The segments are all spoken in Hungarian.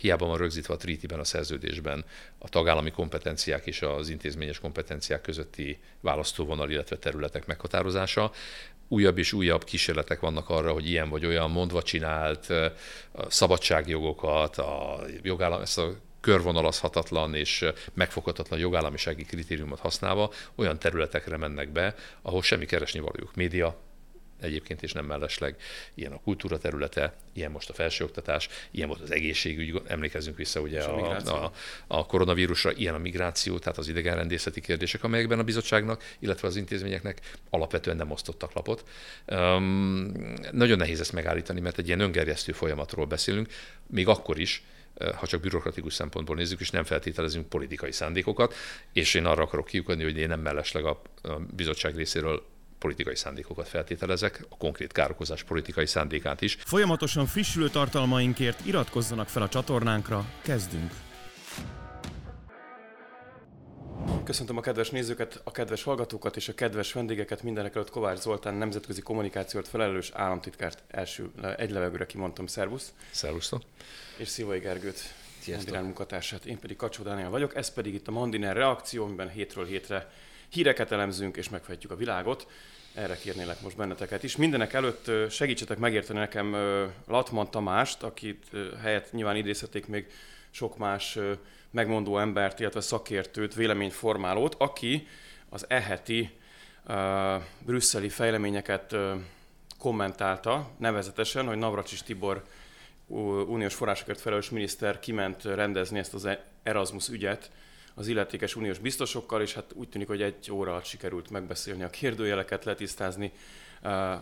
Hiába van rögzítve a trítiben, a szerződésben a tagállami kompetenciák és az intézményes kompetenciák közötti választóvonal, illetve területek meghatározása. Újabb és újabb kísérletek vannak arra, hogy ilyen vagy olyan mondva csinált a szabadságjogokat, a jogállam, ezt a körvonalazhatatlan és megfoghatatlan jogállamisági kritériumot használva olyan területekre mennek be, ahol semmi keresni valójuk. Média, egyébként is nem mellesleg. Ilyen a kultúra területe, ilyen most a felsőoktatás, ilyen volt az egészségügy, emlékezzünk vissza ugye a, a, a, a koronavírusra, ilyen a migráció, tehát az idegenrendészeti kérdések, amelyekben a bizottságnak, illetve az intézményeknek alapvetően nem osztottak lapot. Um, nagyon nehéz ezt megállítani, mert egy ilyen öngerjesztő folyamatról beszélünk, még akkor is, ha csak bürokratikus szempontból nézzük, és nem feltételezünk politikai szándékokat, és én arra akarok kiukadni, hogy én nem mellesleg a bizottság részéről politikai szándékokat feltételezek, a konkrét károkozás politikai szándékát is. Folyamatosan frissülő tartalmainkért iratkozzanak fel a csatornánkra, kezdünk! Köszöntöm a kedves nézőket, a kedves hallgatókat és a kedves vendégeket, mindenek előtt Kovács Zoltán, nemzetközi kommunikációt felelős államtitkárt első egy levegőre kimondtam, szervusz. Szervusztok. És Szivai Gergőt, Mandinár munkatársát, én pedig Kacsó Dániel vagyok, ez pedig itt a Mandinár reakció, amiben hétről hétre híreket elemzünk és megfejtjük a világot. Erre kérnélek most benneteket is. Mindenek előtt segítsetek megérteni nekem Latman Tamást, akit helyett nyilván idézhetik még sok más megmondó embert, illetve szakértőt, véleményformálót, aki az eheti uh, brüsszeli fejleményeket uh, kommentálta, nevezetesen, hogy Navracsis Tibor uh, uniós forrásokért felelős miniszter kiment rendezni ezt az Erasmus ügyet az illetékes uniós biztosokkal, és hát úgy tűnik, hogy egy óra alatt sikerült megbeszélni a kérdőjeleket, letisztázni.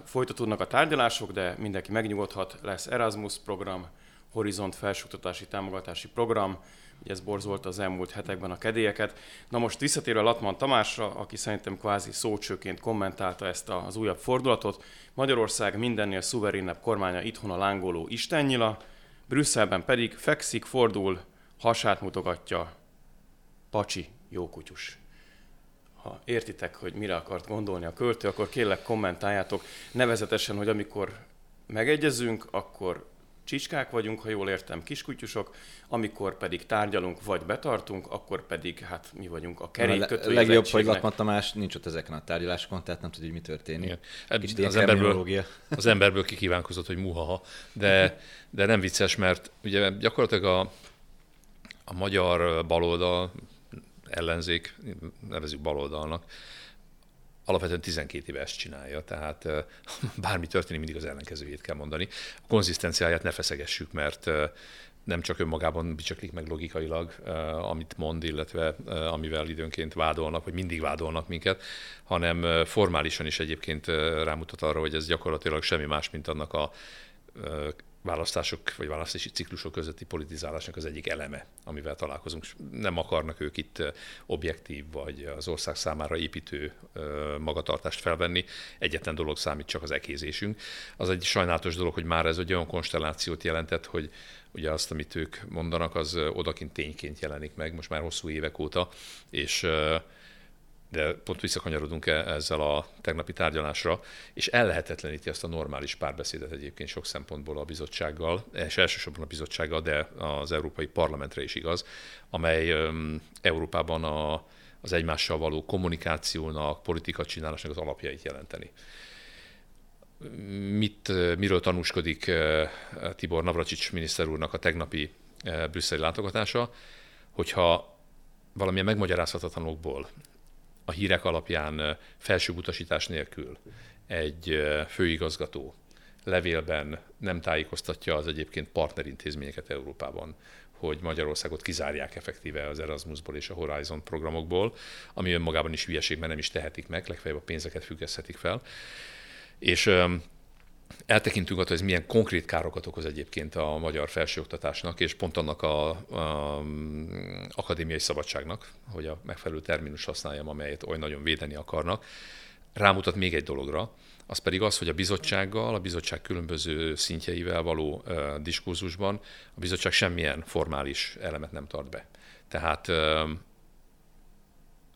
Folytatódnak a tárgyalások, de mindenki megnyugodhat, lesz Erasmus program, Horizont felsőoktatási támogatási program, ugye ez borzolta az elmúlt hetekben a kedélyeket. Na most visszatérve Latman Tamásra, aki szerintem kvázi szócsőként kommentálta ezt az újabb fordulatot, Magyarország mindennél szuverénebb kormánya itthon a lángoló istennyila, Brüsszelben pedig fekszik, fordul, hasát mutogatja, pacsi, jókutyus. Ha értitek, hogy mire akart gondolni a költő, akkor kérlek kommentáljátok nevezetesen, hogy amikor megegyezünk, akkor csicskák vagyunk, ha jól értem, kiskutyusok, amikor pedig tárgyalunk vagy betartunk, akkor pedig hát mi vagyunk a kerékkötő. A legjobb, hogy Latman Tamás nincs ott ezeken a tárgyalásokon, tehát nem tudja, hogy mi történik. Igen. Kicsit az, emberből, az emberből kikívánkozott, hogy muhaha, de, de nem vicces, mert ugye gyakorlatilag a, a magyar baloldal, ellenzék, nevezük baloldalnak, alapvetően 12 éve ezt csinálja, tehát bármi történik, mindig az ellenkezőjét kell mondani. A konzisztenciáját ne feszegessük, mert nem csak önmagában bicsaklik meg logikailag, amit mond, illetve amivel időnként vádolnak, vagy mindig vádolnak minket, hanem formálisan is egyébként rámutat arra, hogy ez gyakorlatilag semmi más, mint annak a választások vagy választási ciklusok közötti politizálásnak az egyik eleme, amivel találkozunk. Nem akarnak ők itt objektív vagy az ország számára építő magatartást felvenni. Egyetlen dolog számít csak az ekézésünk. Az egy sajnálatos dolog, hogy már ez egy olyan konstellációt jelentett, hogy ugye azt, amit ők mondanak, az odakint tényként jelenik meg, most már hosszú évek óta, és de pont visszakanyarodunk -e ezzel a tegnapi tárgyalásra, és ellehetetleníti azt a normális párbeszédet egyébként sok szempontból a bizottsággal, és elsősorban a bizottsággal, de az Európai Parlamentre is igaz, amely Európában a, az egymással való kommunikációnak, politika csinálásnak az alapjait jelenteni. Mit, miről tanúskodik Tibor Navracsics miniszter úrnak a tegnapi brüsszeli látogatása, hogyha valamilyen megmagyarázhatatlanokból a hírek alapján felsőbb utasítás nélkül egy főigazgató levélben nem tájékoztatja az egyébként partnerintézményeket Európában, hogy Magyarországot kizárják effektíve az Erasmusból és a Horizon programokból, ami önmagában is hülyeség, mert nem is tehetik meg, legfeljebb a pénzeket függeszthetik fel. És eltekintünk attól, hogy milyen konkrét károkat okoz egyébként a magyar felsőoktatásnak, és pont annak a, a akadémiai szabadságnak, hogy a megfelelő terminus használjam, amelyet oly nagyon védeni akarnak, rámutat még egy dologra, az pedig az, hogy a bizottsággal, a bizottság különböző szintjeivel való uh, diskurzusban a bizottság semmilyen formális elemet nem tart be. Tehát uh,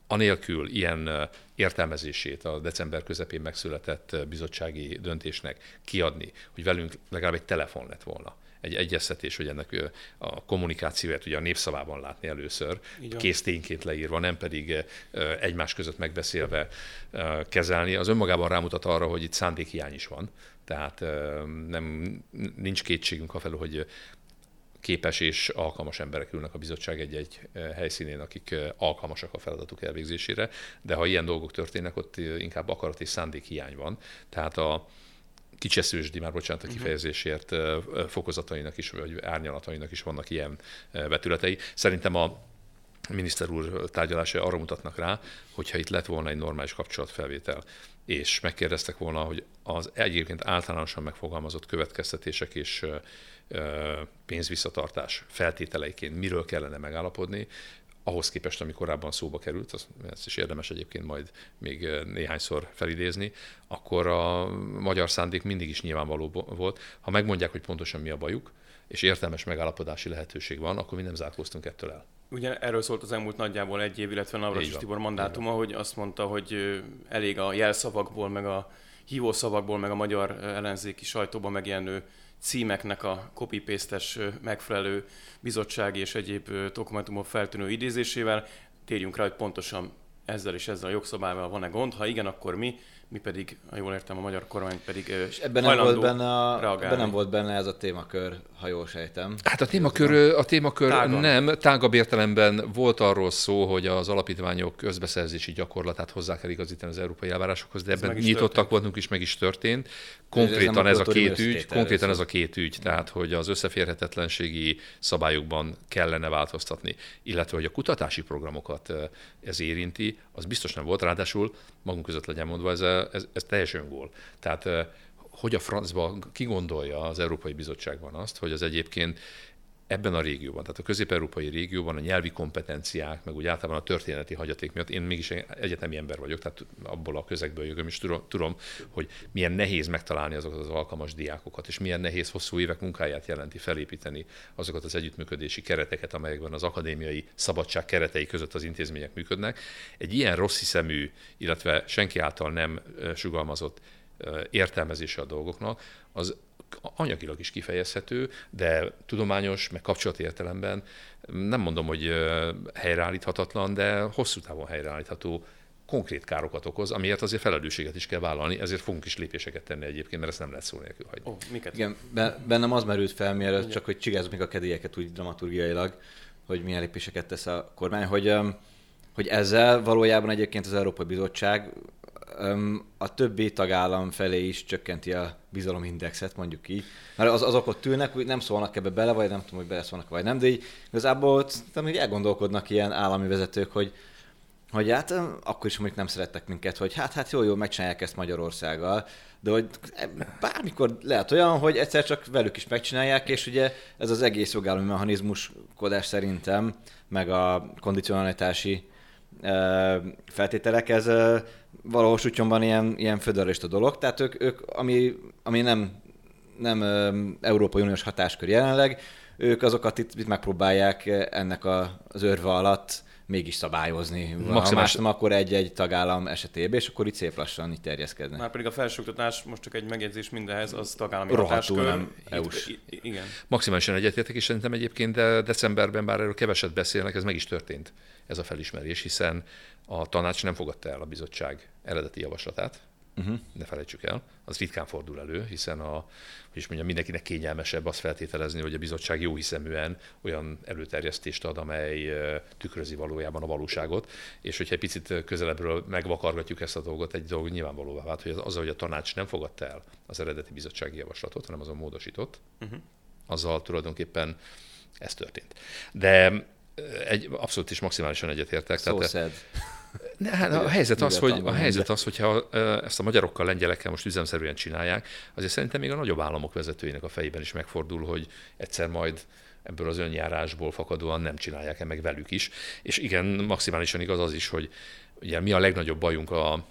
anélkül ilyen értelmezését a december közepén megszületett bizottsági döntésnek kiadni, hogy velünk legalább egy telefon lett volna. egy egyeztetés, hogy ennek a kommunikációját ugye a népszavában látni először, kész tényként leírva, nem pedig egymás között megbeszélve kezelni, az önmagában rámutat arra, hogy itt szándékhiány is van. Tehát nem, nincs kétségünk afelől, hogy képes és alkalmas emberek ülnek a bizottság egy-egy helyszínén, akik alkalmasak a feladatuk elvégzésére, de ha ilyen dolgok történnek, ott inkább akarat és szándék hiány van. Tehát a kicseszősdi, már bocsánat a mhm. kifejezésért, fokozatainak is, vagy árnyalatainak is vannak ilyen vetületei. Szerintem a miniszter úr tárgyalása arra mutatnak rá, hogyha itt lett volna egy normális kapcsolatfelvétel, és megkérdeztek volna, hogy az egyébként általánosan megfogalmazott következtetések és pénzvisszatartás feltételeiként miről kellene megállapodni, ahhoz képest, ami korábban szóba került, az, ezt is érdemes egyébként majd még néhányszor felidézni, akkor a magyar szándék mindig is nyilvánvaló volt. Ha megmondják, hogy pontosan mi a bajuk, és értelmes megállapodási lehetőség van, akkor mi nem zárkóztunk ettől el. Ugye erről szólt az elmúlt nagyjából egy év, illetve Navracsis Tibor mandátuma, hogy azt mondta, hogy elég a jelszavakból, meg a hívószavakból, meg a magyar ellenzéki sajtóban megjelenő címeknek a copy paste megfelelő bizottsági és egyéb dokumentumok feltűnő idézésével. Térjünk rá, hogy pontosan ezzel és ezzel a jogszabályval van-e gond, ha igen, akkor mi, mi pedig, ha jól értem, a magyar kormány pedig és ebben nem volt benne a, ebben nem volt benne ez a témakör, ha jól sejtem. Hát a témakör, a témakör Tágan. nem, tágabb értelemben volt arról szó, hogy az alapítványok közbeszerzési gyakorlatát hozzá kell igazítani az európai elvárásokhoz, de ebben nyitottak történt. voltunk, és meg is történt. Konkrétan ez, ez a két ügy, konkrétan ez a két ügy, tehát hogy az összeférhetetlenségi szabályokban kellene változtatni, illetve hogy a kutatási programokat ez érinti, az biztos nem volt, ráadásul magunk között legyen mondva, ez, ez, ez teljesen öngól. Tehát hogy a francba kigondolja az Európai Bizottságban azt, hogy az egyébként ebben a régióban, tehát a közép-európai régióban a nyelvi kompetenciák, meg úgy általában a történeti hagyaték miatt, én mégis egyetemi ember vagyok, tehát abból a közegből jövök, és tudom, hogy milyen nehéz megtalálni azokat az alkalmas diákokat, és milyen nehéz hosszú évek munkáját jelenti felépíteni azokat az együttműködési kereteket, amelyekben az akadémiai szabadság keretei között az intézmények működnek. Egy ilyen rossz hiszemű, illetve senki által nem sugalmazott értelmezése a dolgoknak, az anyagilag is kifejezhető, de tudományos, meg kapcsolati értelemben nem mondom, hogy helyreállíthatatlan, de hosszú távon helyreállítható konkrét károkat okoz, amiért azért felelősséget is kell vállalni, ezért fogunk is lépéseket tenni egyébként, mert ezt nem lehet szó nélkül hagyni. Oh, miket? Igen, bennem az merült fel, mielőtt csak, hogy csigázunk még a kedélyeket úgy dramaturgiailag, hogy milyen lépéseket tesz a kormány, hogy, hogy ezzel valójában egyébként az Európai Bizottság a többi tagállam felé is csökkenti a bizalomindexet, mondjuk így. Mert az, azok ott ülnek, hogy nem szólnak ebbe bele, vagy nem tudom, hogy bele szólnak, vagy nem, de így igazából tudom, hogy elgondolkodnak ilyen állami vezetők, hogy hogy hát akkor is mondjuk nem szerettek minket, hogy hát, hát jó, jó, megcsinálják ezt Magyarországgal, de hogy bármikor lehet olyan, hogy egyszer csak velük is megcsinálják, és ugye ez az egész jogállami mechanizmus kodás szerintem, meg a kondicionalitási feltételek, ez valahol sutyomban ilyen, ilyen föderalista dolog, tehát ők, ők ami, ami nem, nem Európai Uniós hatáskör jelenleg, ők azokat itt, itt megpróbálják ennek a, az örve alatt mégis szabályozni. Maximális... Ha más nem, akkor egy-egy tagállam esetében, és akkor itt szép lassan itt terjeszkedne. Már pedig a felsőoktatás, most csak egy megjegyzés mindenhez, az tagállami hatáskör. nem EU-s. Igen. Maximálisan egyetértek, és szerintem egyébként de decemberben, bár erről keveset beszélnek, ez meg is történt, ez a felismerés, hiszen a tanács nem fogadta el a bizottság eredeti javaslatát, uh-huh. ne felejtsük el, az ritkán fordul elő, hiszen a, hogy is mondjam, mindenkinek kényelmesebb azt feltételezni, hogy a bizottság jó hiszeműen olyan előterjesztést ad, amely tükrözi valójában a valóságot, és hogyha egy picit közelebbről megvakargatjuk ezt a dolgot, egy dolog nyilvánvalóvá vált, hogy az, hogy a tanács nem fogadta el az eredeti bizottsági javaslatot, hanem azon módosított, uh-huh. azzal tulajdonképpen ez történt. De egy, abszolút is maximálisan egyetértek. So tehát, ne, hát a helyzet az, hogy, a helyzet az, hogyha ezt a magyarokkal, lengyelekkel most üzemszerűen csinálják, azért szerintem még a nagyobb államok vezetőinek a fejében is megfordul, hogy egyszer majd ebből az önjárásból fakadóan nem csinálják-e meg velük is. És igen, maximálisan igaz az is, hogy ugye mi a legnagyobb bajunk a,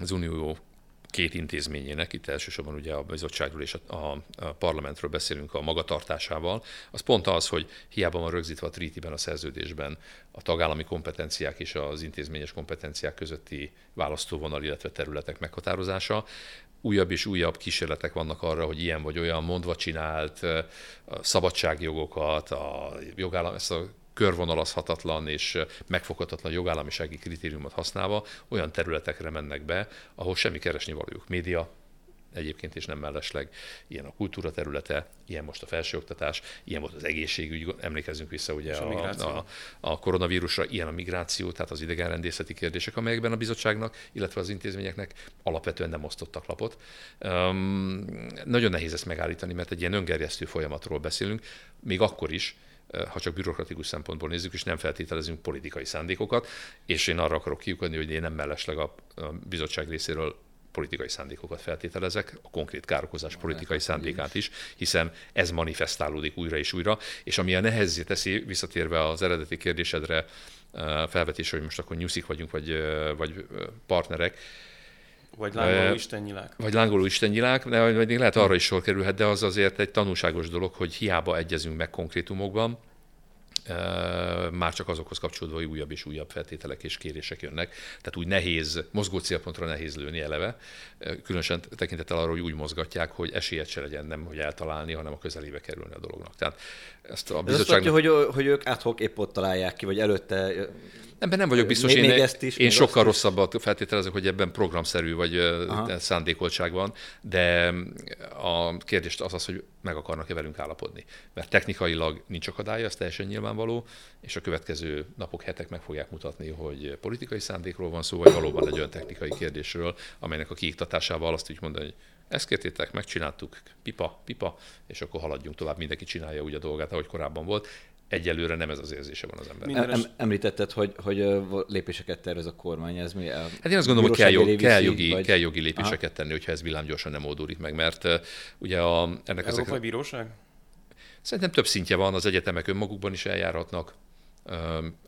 az unió két intézményének, itt elsősorban ugye a bizottságról és a, a, a parlamentről beszélünk a magatartásával, az pont az, hogy hiába van rögzítve a trítiben, a szerződésben a tagállami kompetenciák és az intézményes kompetenciák közötti választóvonal, illetve területek meghatározása, újabb és újabb kísérletek vannak arra, hogy ilyen vagy olyan mondva csinált a szabadságjogokat, a jogállam, ezt a körvonalazhatatlan és megfoghatatlan jogállamisági kritériumot használva olyan területekre mennek be, ahol semmi keresni valójuk. Média, egyébként is nem mellesleg. Ilyen a kultúra területe, ilyen most a felsőoktatás, ilyen volt az egészségügy, emlékezzünk vissza ugye a, a, a, a koronavírusra, ilyen a migráció, tehát az idegenrendészeti kérdések, amelyekben a bizottságnak, illetve az intézményeknek alapvetően nem osztottak lapot. Um, nagyon nehéz ezt megállítani, mert egy ilyen öngerjesztő folyamatról beszélünk, még akkor is, ha csak bürokratikus szempontból nézzük, és nem feltételezünk politikai szándékokat, és én arra akarok kiukadni, hogy én nem mellesleg a, bizottság részéről politikai szándékokat feltételezek, a konkrét károkozás politikai szándékát is, hiszen ez manifestálódik újra és újra, és ami a nehezé teszi, visszatérve az eredeti kérdésedre, felvetés, hogy most akkor nyuszik vagyunk, vagy, vagy partnerek, vagy lángoló istennyilák. Vagy lángoló istennyilák, de vagy lehet arra is sor kerülhet, de az azért egy tanulságos dolog, hogy hiába egyezünk meg konkrétumokban, már csak azokhoz kapcsolódva, hogy újabb és újabb feltételek és kérések jönnek. Tehát úgy nehéz, mozgó célpontra nehéz lőni eleve, különösen tekintettel arra, hogy úgy mozgatják, hogy esélyet se legyen nem, hogy eltalálni, hanem a közelébe kerülni a dolognak. Tehát ezt a bizottság... Ez azt mondja, hogy, hogy ők adhok épp ott találják ki, vagy előtte Ebben nem vagyok biztos, még, én, még ezt is, én sokkal is. rosszabbat feltételezek, hogy ebben programszerű vagy Aha. szándékoltság van, de a kérdés az az, hogy meg akarnak-e velünk állapodni. Mert technikailag nincs akadálya, ez teljesen nyilvánvaló, és a következő napok, hetek meg fogják mutatni, hogy politikai szándékról van szó, vagy valóban egy olyan technikai kérdésről, amelynek a kiiktatásával azt úgy mondani, hogy ezt kértétek, megcsináltuk, pipa, pipa, és akkor haladjunk tovább, mindenki csinálja úgy a dolgát, ahogy korábban volt egyelőre nem ez az érzése van az ember. Em, említetted, hogy, hogy lépéseket tervez a kormány, ez mi? hát én azt gondolom, hogy kell, jog, kell, jogi, vagy... kell jogi lépéseket Aha. tenni, hogyha ez villámgyorsan nem oldódik meg, mert ugye a, ennek Európai ezek... Bíróság? Szerintem több szintje van, az egyetemek önmagukban is eljárhatnak.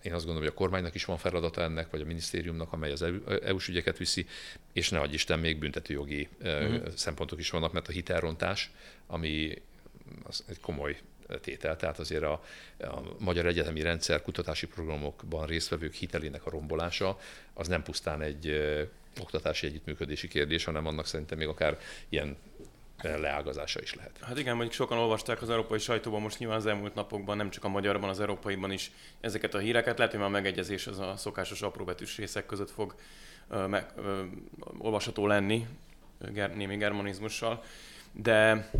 Én azt gondolom, hogy a kormánynak is van feladata ennek, vagy a minisztériumnak, amely az EU-s ügyeket viszi, és ne adj Isten, még büntetőjogi uh-huh. szempontok is vannak, mert a hitelrontás, ami az egy komoly tétel, tehát azért a, a magyar egyetemi rendszer kutatási programokban résztvevők hitelének a rombolása az nem pusztán egy oktatási együttműködési kérdés, hanem annak szerintem még akár ilyen leágazása is lehet. Hát igen, mondjuk sokan olvasták az európai sajtóban most nyilván az elmúlt napokban, nem csak a magyarban, az európaiban is ezeket a híreket. Lehet, hogy már a megegyezés az a szokásos apróbetűs részek között fog ö, meg, ö, olvasható lenni, ger, némi germanizmussal, de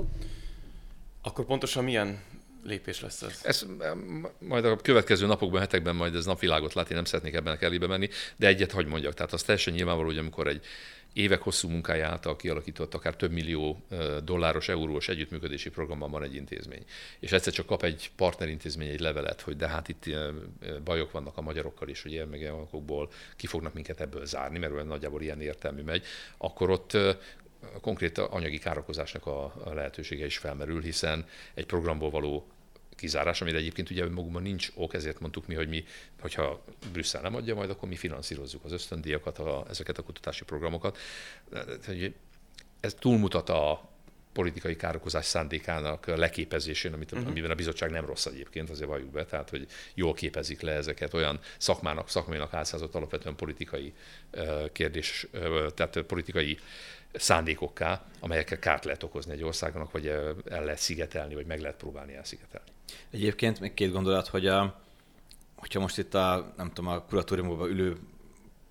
akkor pontosan milyen lépés lesz ez? ez? Majd a következő napokban, hetekben majd ez napvilágot lát, én nem szeretnék ebben a kellébe menni, de egyet hagy mondjak. Tehát az teljesen nyilvánvaló, hogy amikor egy évek hosszú munkája által kialakított, akár több millió dolláros, eurós együttműködési programban van egy intézmény. És egyszer csak kap egy partnerintézmény egy levelet, hogy de hát itt bajok vannak a magyarokkal is, hogy ilyen meg ilyen ki fognak minket ebből zárni, mert olyan nagyjából ilyen értelmű megy, akkor ott konkrét anyagi károkozásnak a lehetősége is felmerül, hiszen egy programból való kizárás, amire egyébként ugye magunkban nincs ok, ezért mondtuk mi, hogy mi, hogyha Brüsszel nem adja majd, akkor mi finanszírozzuk az ösztöndíjakat, a, ezeket a kutatási programokat. Ez túlmutat a politikai károkozás szándékának leképezésén, amit, uh-huh. amiben a bizottság nem rossz egyébként, azért valljuk be, tehát hogy jól képezik le ezeket olyan szakmának, szakmának álszázott alapvetően politikai kérdés, tehát politikai szándékokká, amelyekkel kárt lehet okozni egy országnak, vagy el lehet szigetelni, vagy meg lehet próbálni elszigetelni. Egyébként még két gondolat, hogy a, hogyha most itt a, nem tudom, a kuratóriumban ülő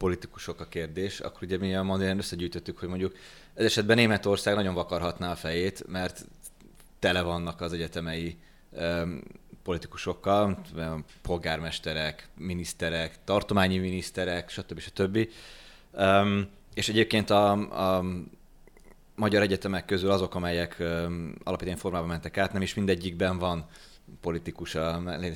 politikusok a kérdés, akkor ugye mi a Mandinán összegyűjtöttük, hogy mondjuk ez esetben Németország nagyon vakarhatná a fejét, mert tele vannak az egyetemei um, politikusokkal, polgármesterek, miniszterek, tartományi miniszterek, stb. stb. Um, és egyébként a, a magyar egyetemek közül azok, amelyek um, alapvetően formában mentek át, nem is mindegyikben van politikus,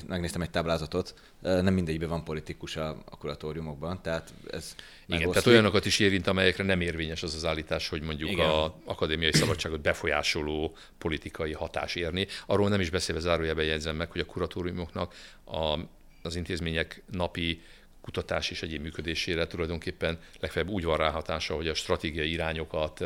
megnéztem egy táblázatot, nem mindegyikben van politikus a, a kuratóriumokban, tehát ez Igen, tehát olyanokat is érint, amelyekre nem érvényes az az állítás, hogy mondjuk Igen. a akadémiai szabadságot befolyásoló politikai hatás érni. Arról nem is beszélve zárójelben jegyzem meg, hogy a kuratóriumoknak a, az intézmények napi kutatás és egyéb működésére tulajdonképpen legfeljebb úgy van ráhatása, hogy a stratégiai irányokat,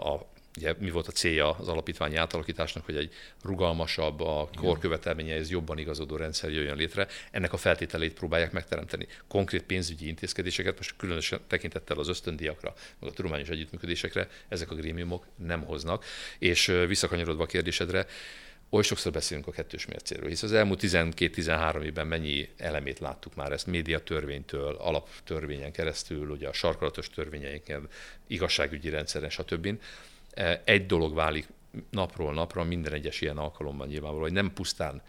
a ugye mi volt a célja az alapítványi átalakításnak, hogy egy rugalmasabb, a korkövetelményeihez jobban igazodó rendszer jöjjön létre. Ennek a feltételeit próbálják megteremteni. Konkrét pénzügyi intézkedéseket, most különösen tekintettel az ösztöndiakra, meg a tudományos együttműködésekre, ezek a grémiumok nem hoznak. És visszakanyarodva a kérdésedre, oly sokszor beszélünk a kettős mércéről, hisz az elmúlt 12-13 évben mennyi elemét láttuk már ezt médiatörvénytől, alaptörvényen keresztül, ugye a sarkalatos törvényeinken, igazságügyi rendszeren, stb. Egy dolog válik napról napra, minden egyes ilyen alkalommal nyilvánvaló, hogy nem pusztán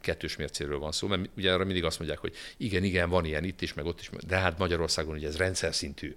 kettős mércéről van szó, mert ugye arra mindig azt mondják, hogy igen, igen, van ilyen itt is, meg ott is, de hát Magyarországon ugye ez rendszer szintű,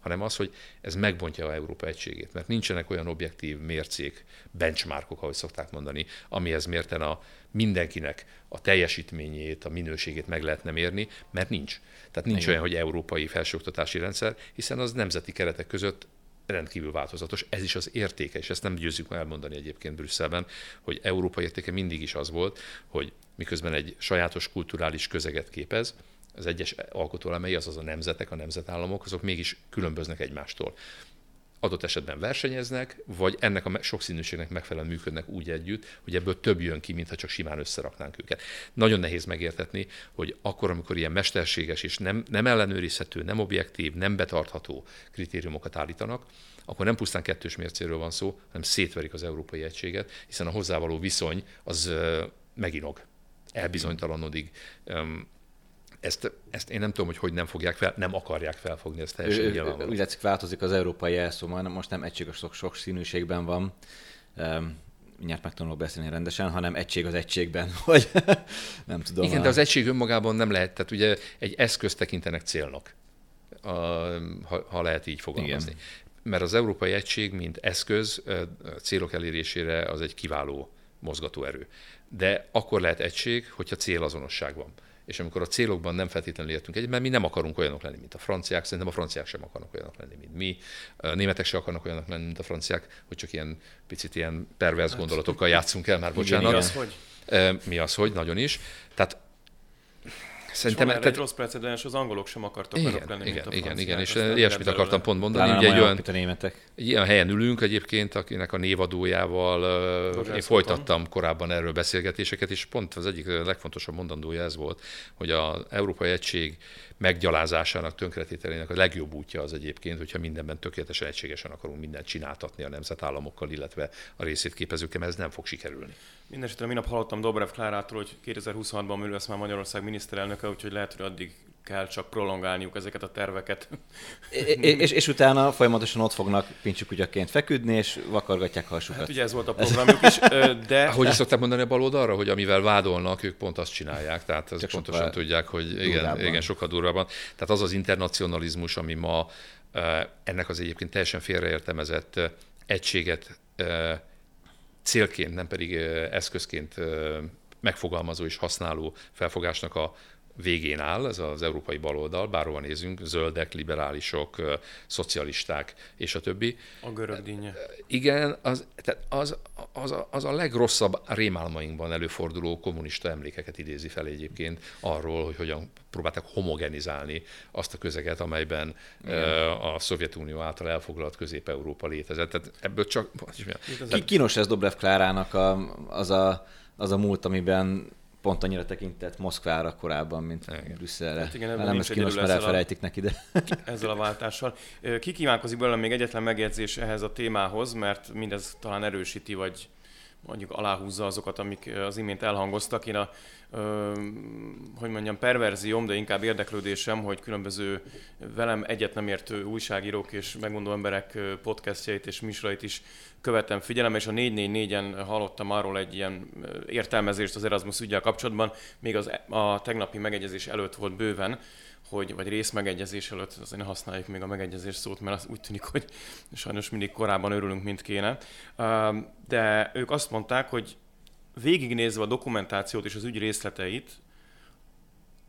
hanem az, hogy ez megbontja a Európa egységét, mert nincsenek olyan objektív mércék, benchmarkok, ahogy szokták mondani, amihez mérten a mindenkinek a teljesítményét, a minőségét meg lehetne mérni, mert nincs. Tehát nincs Igen. olyan, hogy európai felsőoktatási rendszer, hiszen az nemzeti keretek között rendkívül változatos. Ez is az értéke, és ezt nem győzzük elmondani egyébként Brüsszelben, hogy Európa értéke mindig is az volt, hogy miközben egy sajátos kulturális közeget képez, az egyes alkotóelemei, azaz a nemzetek, a nemzetállamok, azok mégis különböznek egymástól adott esetben versenyeznek, vagy ennek a sokszínűségnek megfelelően működnek úgy együtt, hogy ebből több jön ki, mintha csak simán összeraknánk őket. Nagyon nehéz megértetni, hogy akkor, amikor ilyen mesterséges és nem, nem ellenőrizhető, nem objektív, nem betartható kritériumokat állítanak, akkor nem pusztán kettős mércéről van szó, hanem szétverik az európai egységet, hiszen a hozzávaló viszony az meginog, elbizonytalanodik, ezt, ezt én nem tudom, hogy hogy nem fogják fel, nem akarják felfogni, ezt teljesen nyilvánvaló. Úgy látszik, változik az európai jelszó, most nem egységes sok, sok színűségben van, um, mindjárt megtanulok beszélni rendesen, hanem egység az egységben, vagy nem tudom. Igen, a... de az egység önmagában nem lehet, tehát ugye egy eszköz tekintenek célnak, a, ha, ha lehet így fogalmazni. Igen. Mert az európai egység, mint eszköz célok elérésére az egy kiváló mozgatóerő. De akkor lehet egység, hogyha célazonosság van és amikor a célokban nem feltétlenül értünk egyet, mert mi nem akarunk olyanok lenni, mint a franciák, szerintem a franciák sem akarnak olyanok lenni, mint mi, a németek sem akarnak olyanok lenni, mint a franciák, hogy csak ilyen picit ilyen pervers hát, gondolatokkal játszunk el, már bocsánat. Mi az, hogy? Mi az, hogy? Nagyon is. Tehát Szerintem és tehát... egy rossz precedens, az angolok sem akartak igen, lenni, igen, mint a igen, igen, és ilyesmit akartam pont mondani. Ugye egy olyan, a németek. Egy ilyen helyen ülünk egyébként, akinek a névadójával én folytattam korábban erről beszélgetéseket, és pont az egyik legfontosabb mondandója ez volt, hogy az Európai Egység meggyalázásának, tönkretételének a legjobb útja az egyébként, hogyha mindenben tökéletesen egységesen akarunk mindent csináltatni a nemzetállamokkal, illetve a részét képezőkkel, ez nem fog sikerülni. Mindenesetre minap hallottam Dobrev Klárától, hogy 2026-ban ő lesz már Magyarország miniszterelnöke, úgyhogy lehet, hogy addig kell csak prolongálniuk ezeket a terveket. és, és, és utána folyamatosan ott fognak pincsukugyaként feküdni, és vakargatják hasukat. Hát ugye ez volt a programjuk is, de... Hogy is szokták mondani a baloldalra, hogy amivel vádolnak, ők pont azt csinálják, tehát ez pontosan tudják, hogy igen, igen, sokkal durvábban. Tehát az az internacionalizmus, ami ma ennek az egyébként teljesen félreértelmezett egységet célként, nem pedig eszközként megfogalmazó és használó felfogásnak a végén áll, ez az európai baloldal, bárhova nézünk, zöldek, liberálisok, szocialisták és a többi. A görög dinnye. Igen, az, tehát az, az, a, az a legrosszabb rémálmainkban előforduló kommunista emlékeket idézi fel egyébként arról, hogy hogyan próbálták homogenizálni azt a közeget, amelyben Igen. a Szovjetunió által elfoglalt Közép-Európa létezett. Tehát ebből csak... Ki, kínos ez Dobrev Klárának a, az, a, az a múlt, amiben pont annyira tekintett Moszkvára korábban, mint igen. Brüsszelre. Hát igen, nem ez kínos, mert elfelejtik neki, de... Ezzel a váltással. Ki kívánkozik belőle még egyetlen megjegyzés ehhez a témához, mert mindez talán erősíti, vagy mondjuk aláhúzza azokat, amik az imént elhangoztak. Én a, ö, hogy mondjam, perverzióm, de inkább érdeklődésem, hogy különböző velem egyet nem értő újságírók és megmondó emberek podcastjait és műsorait is követem figyelem, és a 444-en hallottam arról egy ilyen értelmezést az Erasmus ügyel kapcsolatban, még az, a tegnapi megegyezés előtt volt bőven, hogy, vagy részmegegyezés előtt, azért ne használjuk még a megegyezés szót, mert az úgy tűnik, hogy sajnos mindig korábban örülünk, mint kéne. De ők azt mondták, hogy végignézve a dokumentációt és az ügy részleteit,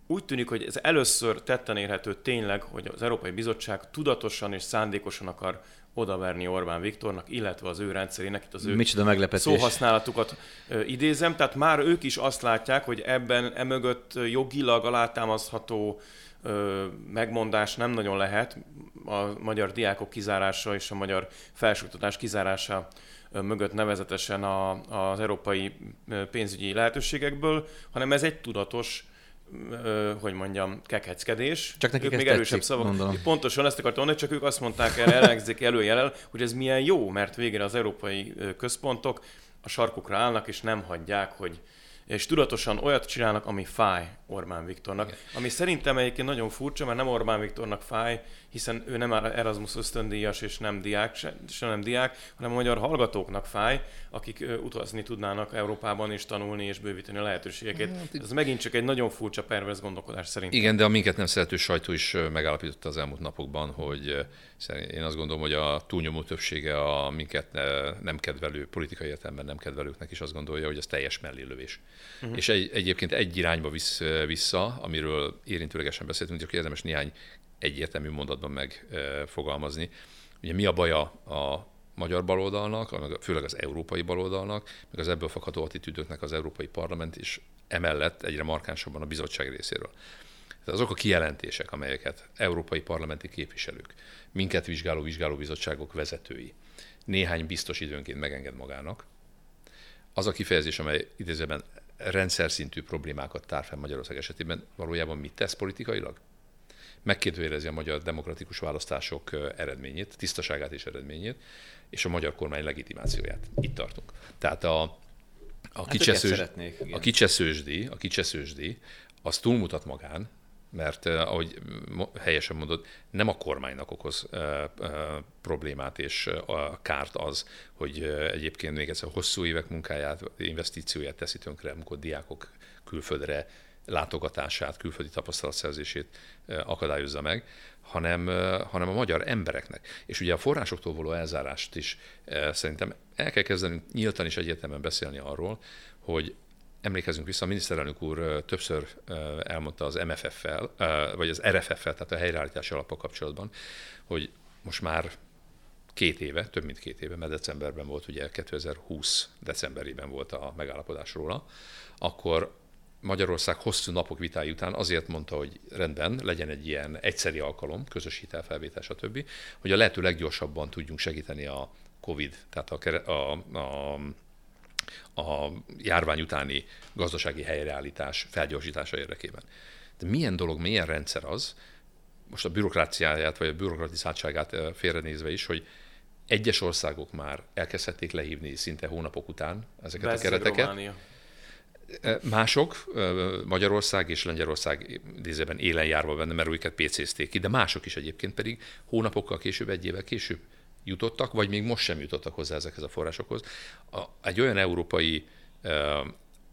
úgy tűnik, hogy ez először tetten érhető tényleg, hogy az Európai Bizottság tudatosan és szándékosan akar odaverni Orbán Viktornak, illetve az ő rendszerének, itt az ő Micsoda meglepetés. szóhasználatukat ö, idézem. Tehát már ők is azt látják, hogy ebben emögött jogilag alátámasztható ö, megmondás nem nagyon lehet. A magyar diákok kizárása és a magyar felsőoktatás kizárása mögött nevezetesen a, az európai pénzügyi lehetőségekből, hanem ez egy tudatos hogy mondjam, kekeckedés. Csak nekik ők még erősebb szavak. Gondolom. Pontosan ezt akartam mondani, csak ők azt mondták erre, elhangzik előjelel, hogy ez milyen jó, mert végre az európai központok a sarkukra állnak, és nem hagyják, hogy és tudatosan olyat csinálnak, ami fáj Orbán Viktornak. Ami szerintem egyébként nagyon furcsa, mert nem Orbán Viktornak fáj, hiszen ő nem Erasmus ösztöndíjas és nem diák, se, se nem diák, hanem a magyar hallgatóknak fáj, akik utazni tudnának Európában és tanulni és bővíteni a lehetőségeket. Hát, Ez megint csak egy nagyon furcsa pervers gondolkodás szerintem. Igen, de a minket nem szerető sajtó is megállapította az elmúlt napokban, hogy én azt gondolom, hogy a túlnyomó többsége a minket nem kedvelő, politikai értelemben nem kedvelőknek is azt gondolja, hogy ez teljes mellélövés. Uh-huh. És egy, egyébként egy irányba visz vissza, amiről érintőlegesen beszéltünk, csak érdemes néhány egyértelmű mondatban megfogalmazni. Ugye mi a baja a magyar baloldalnak, főleg az európai baloldalnak, meg az ebből fakadó attitűdöknek az Európai Parlament, és emellett egyre markánsabban a bizottság részéről. Tehát azok a kijelentések, amelyeket európai parlamenti képviselők, minket vizsgáló vizsgálóbizottságok vezetői néhány biztos időnként megenged magának, az a kifejezés, amely idézőben rendszer szintű problémákat tár fel Magyarország esetében, valójában mit tesz politikailag? Megkérdőjelezi a magyar demokratikus választások eredményét, tisztaságát és eredményét, és a magyar kormány legitimációját. Itt tartunk. Tehát a, a, hát kicseszős, a kicseszősdi, a kicseszősdi, az túlmutat magán, mert ahogy helyesen mondod, nem a kormánynak okoz problémát és a kárt az, hogy egyébként még egyszer hosszú évek munkáját, investícióját teszi tönkre, amikor diákok külföldre látogatását, külföldi tapasztalatszerzését akadályozza meg, hanem, hanem a magyar embereknek. És ugye a forrásoktól való elzárást is szerintem el kell kezdenünk nyíltan és egyértelműen beszélni arról, hogy emlékezünk vissza, a miniszterelnök úr többször elmondta az MFF-fel, vagy az RFF-fel, tehát a helyreállítási alapok kapcsolatban, hogy most már két éve, több mint két éve, mert decemberben volt, ugye 2020 decemberében volt a megállapodás róla, akkor Magyarország hosszú napok vitái után azért mondta, hogy rendben, legyen egy ilyen egyszeri alkalom, közös hitelfelvétel, stb., hogy a lehető leggyorsabban tudjunk segíteni a COVID, tehát a, a, a a járvány utáni gazdasági helyreállítás felgyorsítása érdekében. De milyen dolog, milyen rendszer az, most a bürokráciáját vagy a bürokratizáltságát félrenézve is, hogy egyes országok már elkezdhették lehívni szinte hónapok után ezeket Beszél a kereteket. Románia. Mások, Magyarország és Lengyelország idézőben élen járva benne, mert őket PC-zték ki, de mások is egyébként pedig hónapokkal később, egy évvel később jutottak, vagy még most sem jutottak hozzá ezekhez a forrásokhoz. Egy olyan európai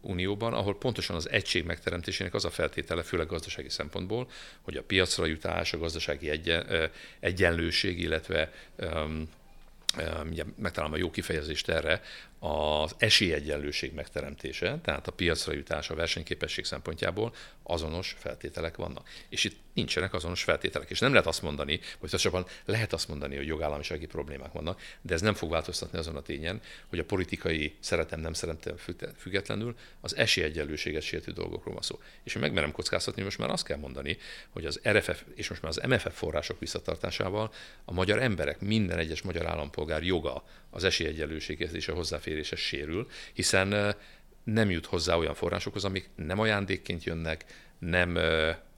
unióban, ahol pontosan az egység megteremtésének az a feltétele, főleg gazdasági szempontból, hogy a piacra jutás, a gazdasági egyen, egyenlőség, illetve e, megtalálom a jó kifejezést erre, az esélyegyenlőség megteremtése, tehát a piacra jutás a versenyképesség szempontjából azonos feltételek vannak. És itt nincsenek azonos feltételek. És nem lehet azt mondani, vagy pontosabban lehet azt mondani, hogy jogállamisági problémák vannak, de ez nem fog változtatni azon a tényen, hogy a politikai szeretem, nem szeretem függetlenül az esélyegyenlőséget sértő dolgokról van szó. És én megmerem kockáztatni, most már azt kell mondani, hogy az RFF és most már az MFF források visszatartásával a magyar emberek, minden egyes magyar állampolgár joga az esélyegyenlőséghez és a hozzáférése sérül, hiszen nem jut hozzá olyan forrásokhoz, amik nem ajándékként jönnek, nem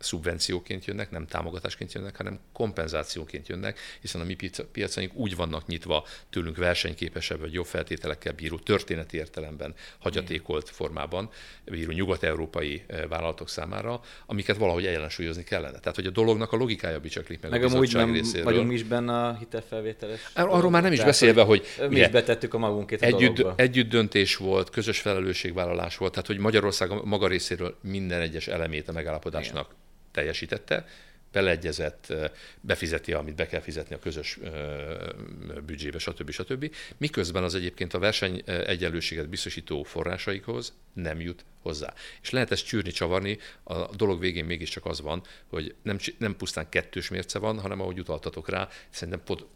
szubvencióként jönnek, nem támogatásként jönnek, hanem kompenzációként jönnek, hiszen a mi piacaink úgy vannak nyitva tőlünk versenyképesebb vagy jobb feltételekkel bíró történeti értelemben hagyatékolt formában bíró nyugat-európai vállalatok számára, amiket valahogy ellensúlyozni kellene. Tehát, hogy a dolognak a logikája bicsaklik meg, meg a amúgy nem részéről. vagyunk is benne a hitelfelvételes. Arról már nem is beszélve, hogy, mi is betettük a magunkét a együtt, dologba. együtt döntés volt, közös felelősségvállalás volt, tehát hogy Magyarország maga részéről minden egyes elemét a megállapodásnak Igen teljesítette, beleegyezett, befizeti, amit be kell fizetni a közös büdzsébe, stb. stb. Miközben az egyébként a verseny egyenlőséget biztosító forrásaikhoz nem jut hozzá. És lehet ezt csűrni, csavarni, a dolog végén mégiscsak az van, hogy nem, nem pusztán kettős mérce van, hanem ahogy utaltatok rá, szerintem pod,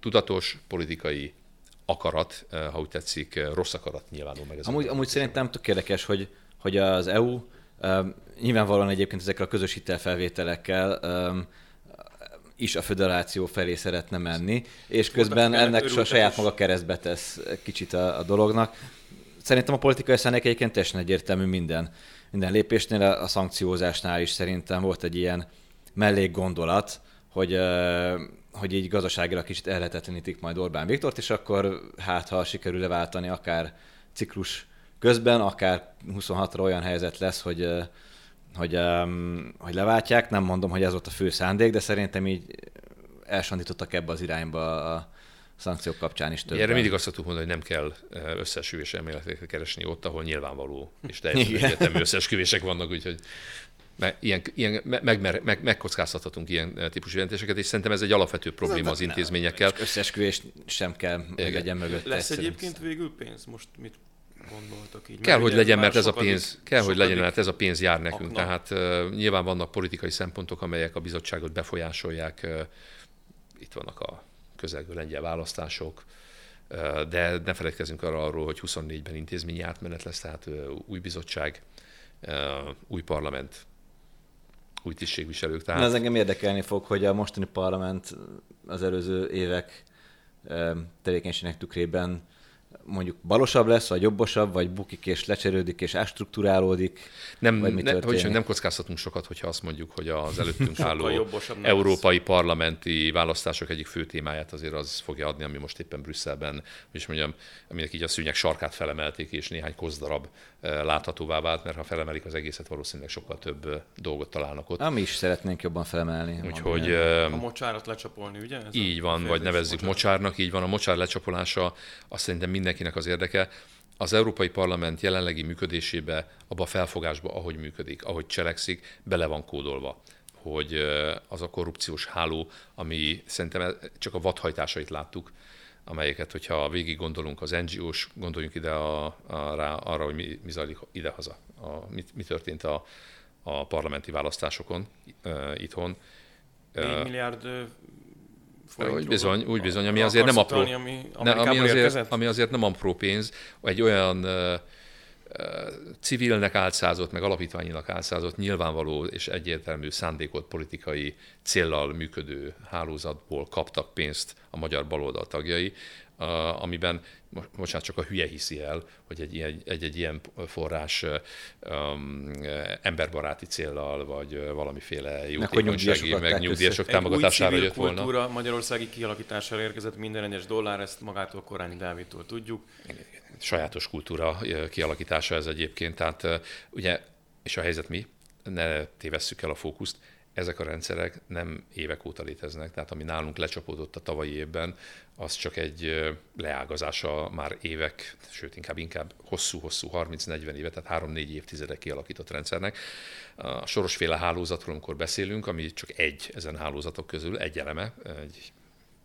tudatos politikai akarat, ha úgy tetszik, rossz akarat nyilvánul meg. Ez amúgy, amúgy szerintem tök érdekes, hogy, hogy az EU Nyilvánvalóan egyébként ezekkel a közös hitelfelvételekkel is a föderáció felé szeretne menni, és közben ennek a saját maga keresztbe tesz kicsit a, a dolognak. Szerintem a politikai szándék egyébként teljesen egyértelmű minden, minden lépésnél, a, szankciózásnál is szerintem volt egy ilyen mellék gondolat, hogy, hogy így gazdaságilag kicsit ellehetetlenítik majd Orbán Viktort, és akkor hát ha sikerül leváltani akár ciklus közben, akár 26-ra olyan helyzet lesz, hogy hogy, hogy leváltják. Nem mondom, hogy ez volt a fő szándék, de szerintem így elsandítottak ebbe az irányba a szankciók kapcsán is több. Erre mindig azt szoktuk mondani, hogy nem kell összesküvés elméleteket keresni ott, ahol nyilvánvaló és teljesen egyetemű összesküvések vannak, úgyhogy ilyen, ilyen, meg, meg, meg, megkockáztathatunk ilyen típusú jelentéseket, és szerintem ez egy alapvető probléma az intézményekkel. Összesküvés sem kell, hogy legyen mögött. Lesz egyébként végül pénz? Most mit gondoltok így? Kell, hogy legyen, mert ez a pénz, kell, hogy legyen, mert ez a pénz jár nekünk. Akna. Tehát uh, nyilván vannak politikai szempontok, amelyek a bizottságot befolyásolják. Uh, itt vannak a közelgő lengyel választások, uh, de ne feledkezzünk arra arról, hogy 24-ben intézményi átmenet lesz, tehát uh, új bizottság, uh, új parlament, új tisztségviselők. Tehát... Ez engem érdekelni fog, hogy a mostani parlament az előző évek tevékenységnek tükrében mondjuk balosabb lesz, vagy jobbosabb, vagy bukik és lecserődik és ástruktúrálódik? Nem, vagy mi ne, hogy nem kockáztatunk sokat, hogyha azt mondjuk, hogy az előttünk álló európai lesz. parlamenti választások egyik fő témáját azért az fogja adni, ami most éppen Brüsszelben, és mondjam, aminek így a szűnyek sarkát felemelték, és néhány kozdarab eh, láthatóvá vált, mert ha felemelik az egészet, valószínűleg sokkal több eh, dolgot találnak ott. Ami is szeretnénk jobban felemelni. Úgyhogy, a mocsárat lecsapolni, ugye? Ez így van, vagy nevezzük mocsár. mocsárnak, így van. A mocsár lecsapolása azt szerintem mindenkinek az érdeke az Európai Parlament jelenlegi működésébe, abba a felfogásba, ahogy működik, ahogy cselekszik, bele van kódolva hogy az a korrupciós háló, ami szerintem csak a vadhajtásait láttuk, amelyeket, hogyha végig gondolunk az NGO-s, gondoljunk ide a, a, rá, arra, hogy mi, mi zajlik idehaza, a, mi, mi történt a, a parlamenti választásokon uh, itthon. 4 milliárd úgy bizony, úgy bizony, ami azért nem apró, ami, ne, ami, azért, ami azért nem apró pénz, egy olyan uh, civilnek álcázott, meg alapítványinak álcázott, nyilvánvaló és egyértelmű szándékot politikai céllal működő hálózatból kaptak pénzt a magyar baloldal tagjai, amiben bocsánat, csak a hülye hiszi el, hogy egy, egy, egy, egy ilyen forrás um, emberbaráti céllal, vagy valamiféle jótékonysági, meg, meg nyugdíjasok támogatására jött volna. kultúra magyarországi kialakítására érkezett minden egyes dollár, ezt magától Korányi Dávidtól tudjuk. Sajátos kultúra kialakítása ez egyébként, tehát ugye, és a helyzet mi? Ne tévesszük el a fókuszt, ezek a rendszerek nem évek óta léteznek, tehát ami nálunk lecsapódott a tavalyi évben, az csak egy leágazása már évek, sőt inkább inkább hosszú-hosszú, 30-40 éve, tehát 3-4 évtizedek kialakított rendszernek. A sorosféle hálózatról, amikor beszélünk, ami csak egy ezen hálózatok közül, egy eleme, egy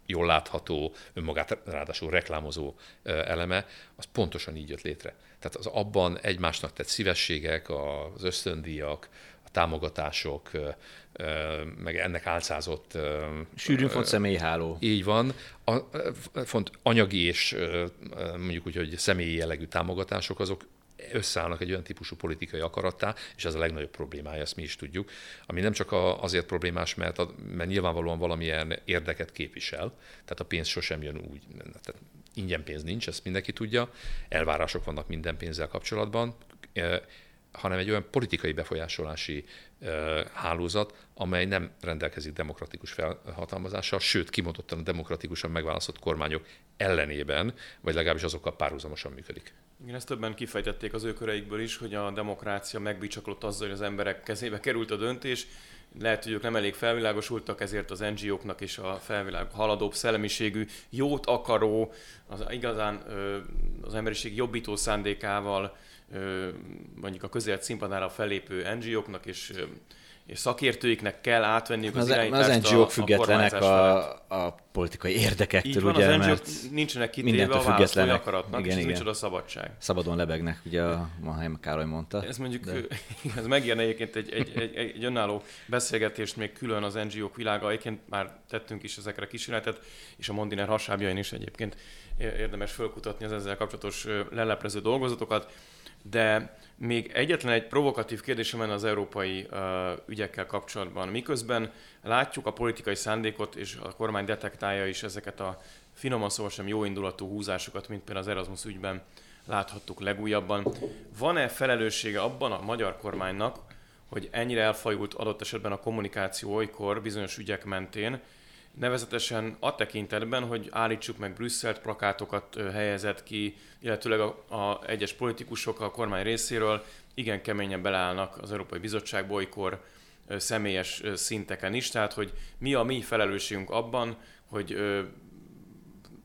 jól látható, önmagát ráadásul reklámozó eleme, az pontosan így jött létre. Tehát az abban egymásnak tett szívességek, az ösztöndíjak, támogatások, meg ennek álcázott... Sűrűn font személyháló. Így van. A, font anyagi és mondjuk úgy, hogy személyi jellegű támogatások, azok összeállnak egy olyan típusú politikai akarattá, és ez a legnagyobb problémája, ezt mi is tudjuk, ami nem csak azért problémás, mert, a, mert nyilvánvalóan valamilyen érdeket képvisel, tehát a pénz sosem jön úgy, tehát ingyen pénz nincs, ezt mindenki tudja, elvárások vannak minden pénzzel kapcsolatban, hanem egy olyan politikai befolyásolási hálózat, amely nem rendelkezik demokratikus felhatalmazással, sőt, kimondottan a demokratikusan megválasztott kormányok ellenében, vagy legalábbis azokkal párhuzamosan működik. Igen, ezt többen kifejtették az ő köreikből is, hogy a demokrácia megbicsaklott azzal, hogy az emberek kezébe került a döntés, lehet, hogy ők nem elég felvilágosultak, ezért az NGO-knak is a felvilág haladóbb szellemiségű, jót akaró, az igazán az emberiség jobbító szándékával mondjuk a közélet színpadára felépő NGO-knak és és szakértőiknek kell átvenniük az, az irányítást Az NGO-k függetlenek a, a politikai érdekektől, Így van, ugye, az NGO-k nincsenek kitéve a választói akaratnak, igen, és igen. a szabadság. Szabadon lebegnek, ugye a Mahaim Károly mondta. Ez mondjuk, de... ez megírna egyébként egy, egy, egy, egy önálló beszélgetést még külön az NGO-k világa, egyébként már tettünk is ezekre kísérletet, és a Mondiner hasábjain is egyébként érdemes fölkutatni az ezzel kapcsolatos leleplező dolgozatokat De még egyetlen egy provokatív kérdésem lenne az európai uh, ügyekkel kapcsolatban. Miközben látjuk a politikai szándékot, és a kormány detektálja is ezeket a finoman szóval sem jó indulatú húzásokat, mint például az Erasmus ügyben láthattuk legújabban. Van-e felelőssége abban a magyar kormánynak, hogy ennyire elfajult adott esetben a kommunikáció olykor bizonyos ügyek mentén, nevezetesen a tekintetben, hogy állítsuk meg Brüsszelt, plakátokat helyezett ki, illetőleg a, a egyes politikusok a kormány részéről igen keményen beleállnak az Európai Bizottságba, olykor személyes szinteken is, tehát hogy mi a mi felelősségünk abban, hogy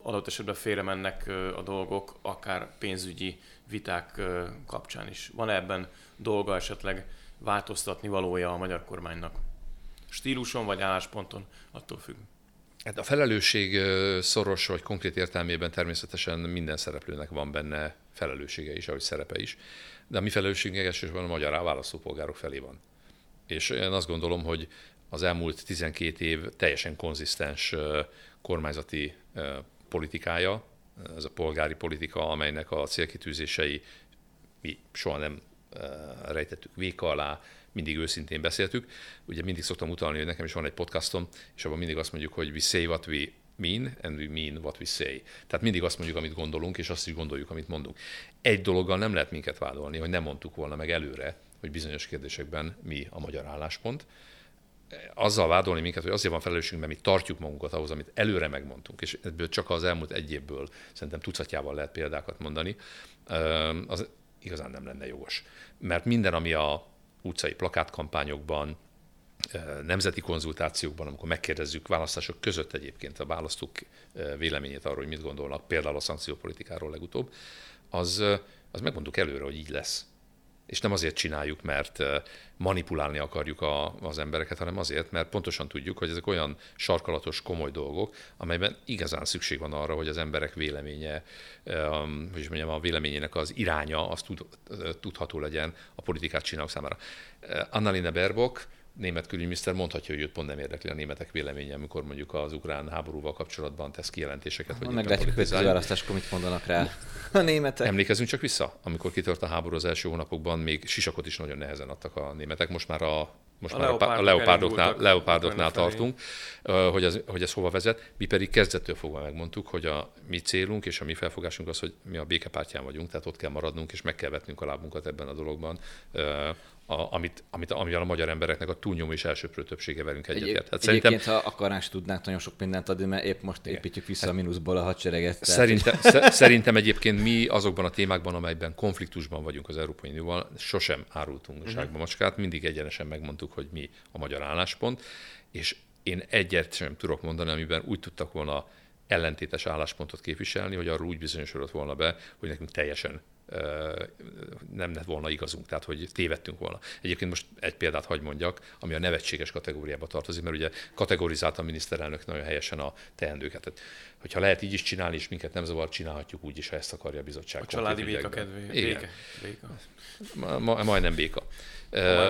adott esetben félre mennek a dolgok, akár pénzügyi viták kapcsán is. Van ebben dolga esetleg változtatni valója a magyar kormánynak? Stíluson vagy állásponton, attól függ. Hát a felelősség szoros vagy konkrét értelmében természetesen minden szereplőnek van benne felelőssége is, ahogy szerepe is. De a mi felelősségünk elsősorban a magyar választópolgárok felé van. És én azt gondolom, hogy az elmúlt 12 év teljesen konzisztens kormányzati politikája, ez a polgári politika, amelynek a célkitűzései mi soha nem rejtettük véka alá, mindig őszintén beszéltük. Ugye mindig szoktam utalni, hogy nekem is van egy podcastom, és abban mindig azt mondjuk, hogy we say what we mean, and we mean what we say. Tehát mindig azt mondjuk, amit gondolunk, és azt is gondoljuk, amit mondunk. Egy dologgal nem lehet minket vádolni, hogy nem mondtuk volna meg előre, hogy bizonyos kérdésekben mi a magyar álláspont. Azzal vádolni minket, hogy azért van felelősségünk, mert mi tartjuk magunkat ahhoz, amit előre megmondtunk, és ebből csak az elmúlt egy évből szerintem tucatjával lehet példákat mondani, az igazán nem lenne jogos. Mert minden, ami a utcai plakátkampányokban, nemzeti konzultációkban, amikor megkérdezzük választások között egyébként a választók véleményét arról, hogy mit gondolnak, például a szankciópolitikáról legutóbb, az, az megmondjuk előre, hogy így lesz. És nem azért csináljuk, mert manipulálni akarjuk a, az embereket, hanem azért, mert pontosan tudjuk, hogy ezek olyan sarkalatos, komoly dolgok, amelyben igazán szükség van arra, hogy az emberek véleménye, hogy mondjam, a véleményének az iránya, az tud, tudható legyen a politikát csinálók számára. Annalina Baerbock, német külügyminiszter mondhatja, hogy őt pont nem érdekli a németek véleménye, amikor mondjuk az ukrán háborúval kapcsolatban tesz kijelentéseket. Vagy Meglátjuk, hogy az választáskor mit mondanak rá a németek. Emlékezünk csak vissza, amikor kitört a háború az első hónapokban, még sisakot is nagyon nehezen adtak a németek. Most már a most a már leopárdok a leopárdoknál, leopárdoknál tartunk, hogy ez, hogy ez hova vezet. Mi pedig kezdettől fogva megmondtuk, hogy a mi célunk és a mi felfogásunk az, hogy mi a békepártyán vagyunk, tehát ott kell maradnunk, és meg kell vetnünk a lábunkat ebben a dologban a, amit, amit, amivel a magyar embereknek a túlnyomó és elsőprő többsége velünk egyetért. Hát egyébként, szerintem, ha akarnánk, tudnánk nagyon sok mindent adni, mert épp most építjük vissza hát, a mínuszból a hadsereget. Szerintem, tehát, szerintem egyébként mi azokban a témákban, amelyben konfliktusban vagyunk az Európai Unióval, sosem árultunk uh-huh. macskát, mindig egyenesen megmondtuk, hogy mi a magyar álláspont, és én egyet sem tudok mondani, amiben úgy tudtak volna ellentétes álláspontot képviselni, hogy arról úgy bizonyosodott volna be, hogy nekünk teljesen nem lett volna igazunk, tehát hogy tévedtünk volna. Egyébként most egy példát hagy mondjak, ami a nevetséges kategóriába tartozik, mert ugye kategorizálta a miniszterelnök nagyon helyesen a teendőket. Tehát, hogyha lehet így is csinálni, és minket nem zavar, csinálhatjuk úgy is, ha ezt akarja a bizottság. A családi béka kedvéért. Béke. béka. Ma, ma, majdnem béka.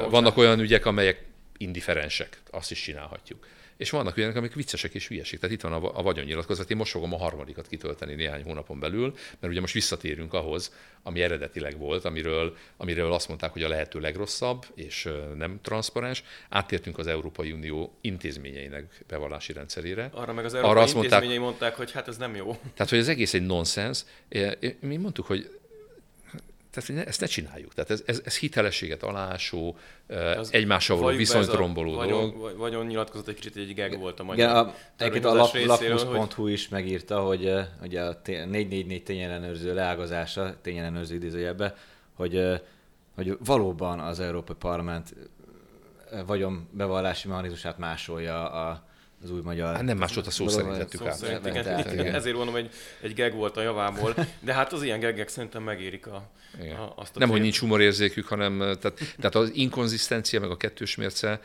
Vannak olyan ügyek, amelyek indiferensek, azt is csinálhatjuk és vannak olyanok, amik viccesek és hülyesek. Tehát itt van a, a vagyonnyilatkozat, én most fogom a harmadikat kitölteni néhány hónapon belül, mert ugye most visszatérünk ahhoz, ami eredetileg volt, amiről, amiről azt mondták, hogy a lehető legrosszabb és nem transzparens. Áttértünk az Európai Unió intézményeinek bevallási rendszerére. Arra meg az Európai Arra intézményei mondták, mondták, hogy hát ez nem jó. Tehát, hogy az egész egy nonsens. Mi mondtuk, hogy tehát ezt ne csináljuk. Tehát ez, ez, ez hitelességet alásó, az egymással való viszonyt romboló vagyon, dolog. Vagyon nyilatkozott egy kicsit egy geg volt a magyar. Igen, a, a lap, lakmus.hu hogy... is megírta, hogy ugye a 444 tényellenőrző leágazása, tényellenőrző idézőjebbe, hogy, hogy valóban az Európai Parlament vagyon bevallási mechanizmusát másolja a, az új magyar... Hát nem másod a szó szerint vettük át. Szerint, igen, tehát, igen. Ezért mondom, egy, egy geg volt a javából, de hát az ilyen geggek szerintem megérik a, a, azt a Nem, hogy nincs humorérzékük, hanem tehát, tehát az inkonzisztencia, meg a kettős mérce,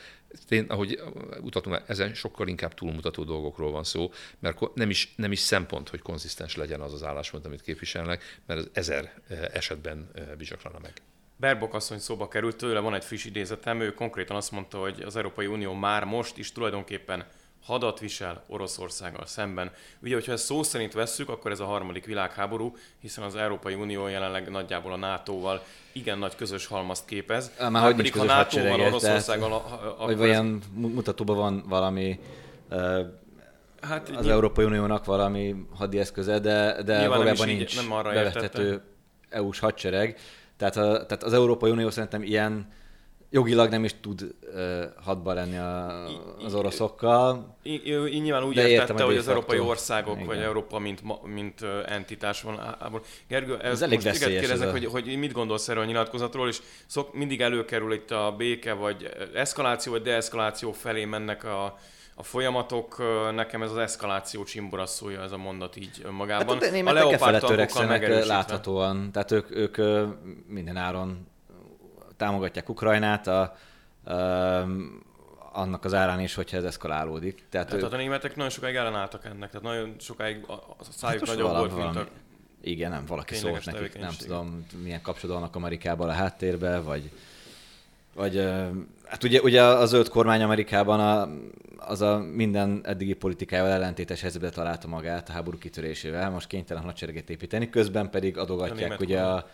én, ahogy utatunk, ezen sokkal inkább túlmutató dolgokról van szó, mert nem is, nem is szempont, hogy konzisztens legyen az az álláspont, amit képviselnek, mert ez ezer esetben bizsaklana meg. Berbok asszony szóba került, tőle van egy friss idézetem, ő konkrétan azt mondta, hogy az Európai Unió már most is tulajdonképpen hadat visel Oroszországgal szemben. Ugye, hogyha ezt szó szerint vesszük, akkor ez a harmadik világháború, hiszen az Európai Unió jelenleg nagyjából a NATO-val igen nagy közös halmazt képez. Már hogy nincs közös NATO-val, Oroszországgal... Vagy olyan mutatóban van valami Hát, az Európai Uniónak valami hadieszköze, de, de valójában nincs nem arra bevethető EU-s hadsereg. Tehát, a, tehát az Európai Unió szerintem ilyen jogilag nem is tud uh, hadba lenni a, az oroszokkal. Én nyilván úgy értette, hogy az európai országok, Igen. vagy Európa, mint, mint entitás van. Gergő, ez, elég most kérdezek, a... hogy, hogy mit gondolsz erről a nyilatkozatról, és szok, mindig előkerül itt a béke, vagy eszkaláció, vagy deeszkaláció felé mennek a, a folyamatok, nekem ez az eszkaláció csimboraszója ez a mondat így önmagában. Hát a, a leopárd láthatóan, tehát ők, ők minden áron támogatják Ukrajnát, a, a, annak az árán is, hogyha ez eszkalálódik. Tehát, tehát ők... a németek nagyon sokáig ellenálltak ennek, tehát nagyon sokáig a, a szájuk hát nagyobb volt, mint a igen, nem, valaki szólt nekik, nem tudom, milyen kapcsolatban Amerikában a háttérbe, vagy, vagy hát ugye, ugye a zöld kormány Amerikában a, az a minden eddigi politikájával ellentétes helyzetbe találta magát a háború kitörésével, most kénytelen hadsereget építeni, közben pedig adogatják ugye a